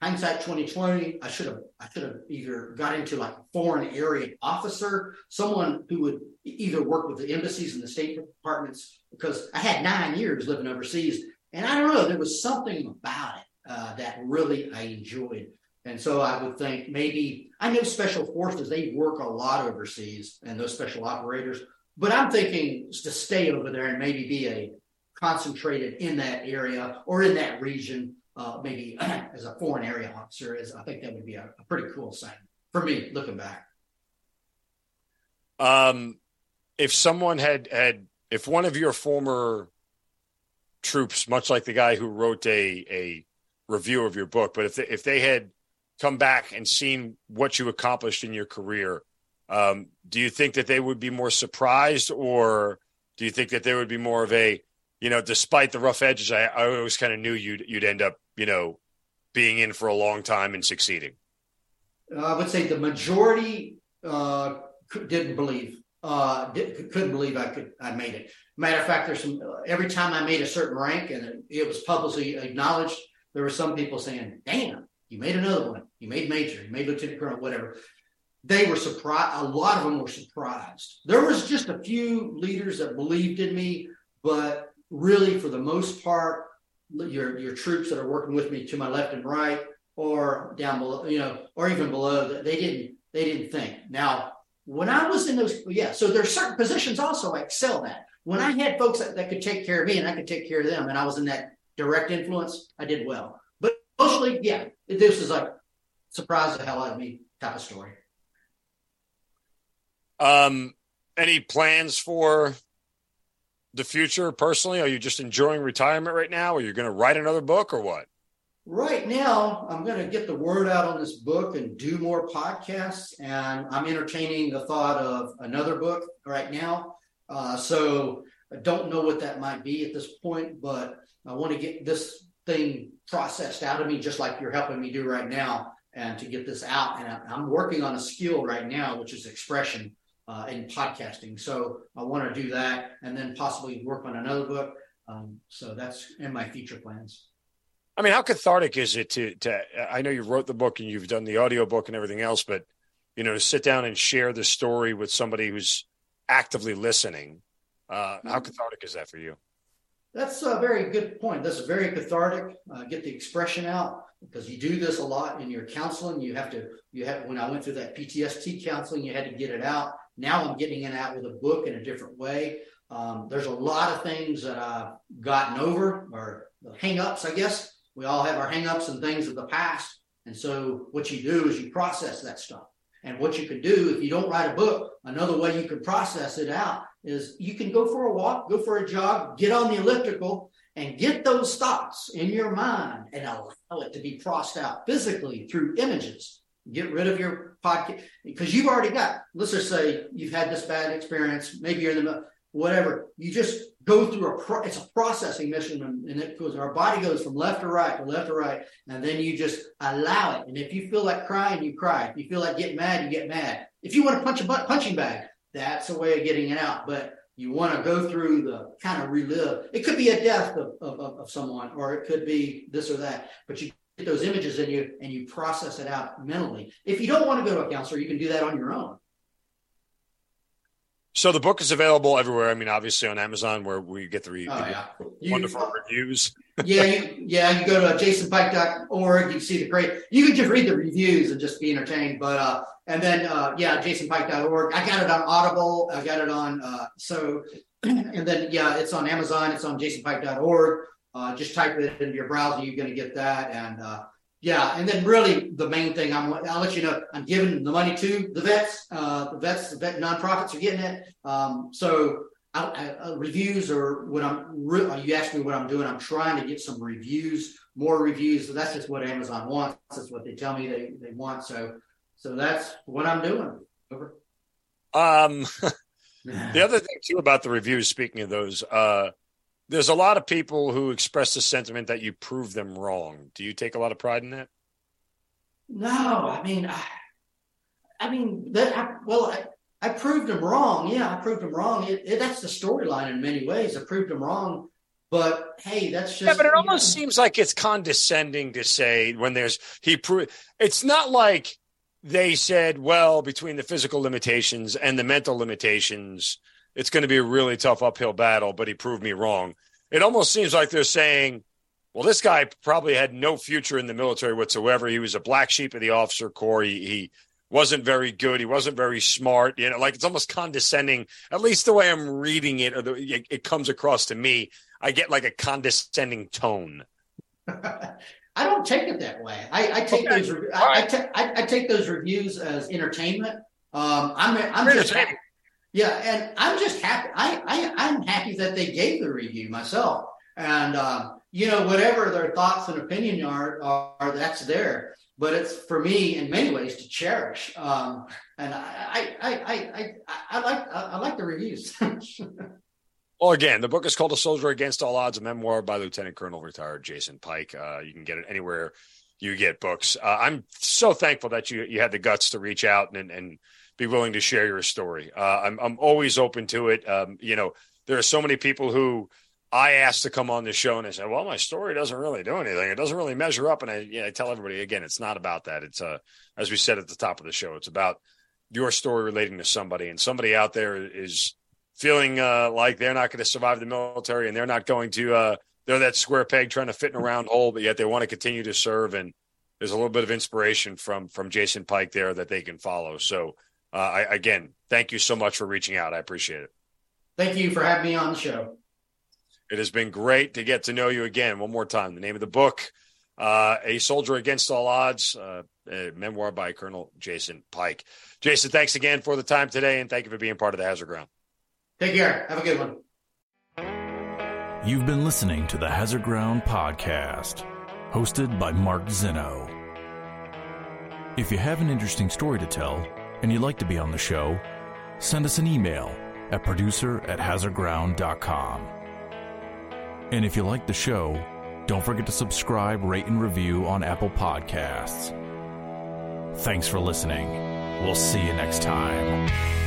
S2: hindsight 2020, I should have I should have either got into like a foreign area officer, someone who would either work with the embassies and the state departments, because I had nine years living overseas, and I don't know, there was something about it uh, that really I enjoyed. And so I would think maybe I know special forces, they work a lot overseas and those special operators, but I'm thinking to stay over there and maybe be a concentrated in that area or in that region, uh, maybe as a foreign area officer, is I think that would be a, a pretty cool sign for me looking back.
S1: Um, if someone had had if one of your former troops, much like the guy who wrote a a review of your book, but if they, if they had come back and seen what you accomplished in your career, um, do you think that they would be more surprised, or do you think that there would be more of a you know, despite the rough edges, I, I always kind of knew you'd you'd end up, you know, being in for a long time and succeeding.
S2: I would say the majority uh, didn't believe, uh, did, couldn't believe I could I made it. Matter of fact, there's some every time I made a certain rank and it, it was publicly acknowledged, there were some people saying, "Damn, you made another one. You made major. You made lieutenant colonel, whatever." They were surprised. A lot of them were surprised. There was just a few leaders that believed in me, but really, for the most part, your your troops that are working with me to my left and right, or down below, you know, or even below, they didn't they didn't think. Now, when I was in those, yeah, so there's certain positions also I excel at. When I had folks that, that could take care of me and I could take care of them, and I was in that direct influence, I did well. Mostly, yeah, this is like surprise the hell out of me type of story.
S1: Um, any plans for the future personally? Are you just enjoying retirement right now? Or are you going to write another book or what?
S2: Right now, I'm going to get the word out on this book and do more podcasts. And I'm entertaining the thought of another book right now. Uh, so I don't know what that might be at this point, but I want to get this thing processed out of me, just like you're helping me do right now, and to get this out. And I'm working on a skill right now, which is expression uh, in podcasting. So I want to do that and then possibly work on another book. Um, so that's in my future plans.
S1: I mean, how cathartic is it to, to, I know you wrote the book and you've done the audio book and everything else, but, you know, to sit down and share the story with somebody who's actively listening. Uh, how cathartic is that for you?
S2: That's a very good point. That's very cathartic. Uh, get the expression out because you do this a lot in your counseling. You have to, you have, when I went through that PTSD counseling, you had to get it out. Now I'm getting it out with a book in a different way. Um, there's a lot of things that I've gotten over or hang-ups, I guess. We all have our hang-ups and things of the past. And so what you do is you process that stuff. And what you could do if you don't write a book, another way you could process it out is you can go for a walk, go for a jog, get on the elliptical, and get those thoughts in your mind and allow it to be processed out physically through images. Get rid of your podcast because you've already got, let's just say you've had this bad experience, maybe you're in the whatever. You just go through a pro, it's a processing mission and it goes our body goes from left to right to left to right and then you just allow it. And if you feel like crying you cry. If you feel like getting mad you get mad. If you want to punch a punching bag that's a way of getting it out but you want to go through the kind of relive. It could be a death of, of, of someone or it could be this or that but you get those images in you and you process it out mentally. If you don't want to go to a counselor you can do that on your own
S1: so the book is available everywhere. I mean, obviously on Amazon, where we get the, re-
S2: oh, yeah.
S1: you, wonderful reviews.
S2: yeah, you, yeah. You go to jasonpike.org. You can see the great. You can just read the reviews and just be entertained. But uh, and then uh, yeah, jasonpike.org. I got it on Audible. I got it on uh, so, and then yeah, it's on Amazon. It's on jasonpike.org. Uh, just type it into your browser. You're going to get that and. Uh, yeah, and then really the main thing I'm, I'll let you know, I'm giving the money to the vets. Uh, the vets, the vet nonprofits are getting it. Um, so I, I, uh, reviews are what I'm. Re- uh, you asked me what I'm doing. I'm trying to get some reviews, more reviews. So that's just what Amazon wants. That's what they tell me they, they want. So so that's what I'm doing. Over.
S1: Um, the other thing too about the reviews. Speaking of those, uh, there's a lot of people who express the sentiment that you prove them wrong. Do you take a lot of pride in that?
S2: No, I mean, I, I mean that. I, well, I, I proved them wrong. Yeah, I proved them wrong. It, it, that's the storyline in many ways. I proved them wrong. But hey, that's just
S1: yeah. But it almost know. seems like it's condescending to say when there's he proved. It's not like they said, well, between the physical limitations and the mental limitations, it's going to be a really tough uphill battle, but he proved me wrong. It almost seems like they're saying, well, this guy probably had no future in the military whatsoever. He was a black sheep of the officer corps. He, he wasn't very good. He wasn't very smart. You know, like it's almost condescending. At least the way I'm reading it, or the, it, it comes across to me, I get like a condescending tone.
S2: I don't take it that way. I, I take okay. those. I, right. I, ta- I, I, take those reviews as entertainment. Um, I'm I'm just happy. Yeah, and I'm just happy. I, I I'm happy that they gave the review myself, and um, you know whatever their thoughts and opinion are, are that's there. But it's for me in many ways to cherish, um, and I I, I I I I like I like the reviews.
S1: Well, again, the book is called A Soldier Against All Odds, a memoir by Lieutenant Colonel retired Jason Pike. Uh, you can get it anywhere you get books. Uh, I'm so thankful that you you had the guts to reach out and and be willing to share your story. Uh, I'm I'm always open to it. Um, you know, there are so many people who I asked to come on the show and they said, "Well, my story doesn't really do anything. It doesn't really measure up." And I, you know, I tell everybody again, it's not about that. It's uh, as we said at the top of the show, it's about your story relating to somebody, and somebody out there is feeling uh, like they're not going to survive the military and they're not going to uh, they're that square peg trying to fit in a round hole, but yet they want to continue to serve. And there's a little bit of inspiration from from Jason Pike there that they can follow. So uh, I, again, thank you so much for reaching out. I appreciate it.
S2: Thank you for having me on the show.
S1: It has been great to get to know you again. One more time, the name of the book, uh, "A Soldier Against All Odds," uh, a memoir by Colonel Jason Pike. Jason, thanks again for the time today, and thank you for being part of the Hazard Ground.
S2: Take care. Have a good one.
S3: You've been listening to the Hazard Ground Podcast, hosted by Mark Zeno. If you have an interesting story to tell and you'd like to be on the show, send us an email at producer at hazardground.com. And if you like the show, don't forget to subscribe, rate, and review on Apple Podcasts. Thanks for listening. We'll see you next time.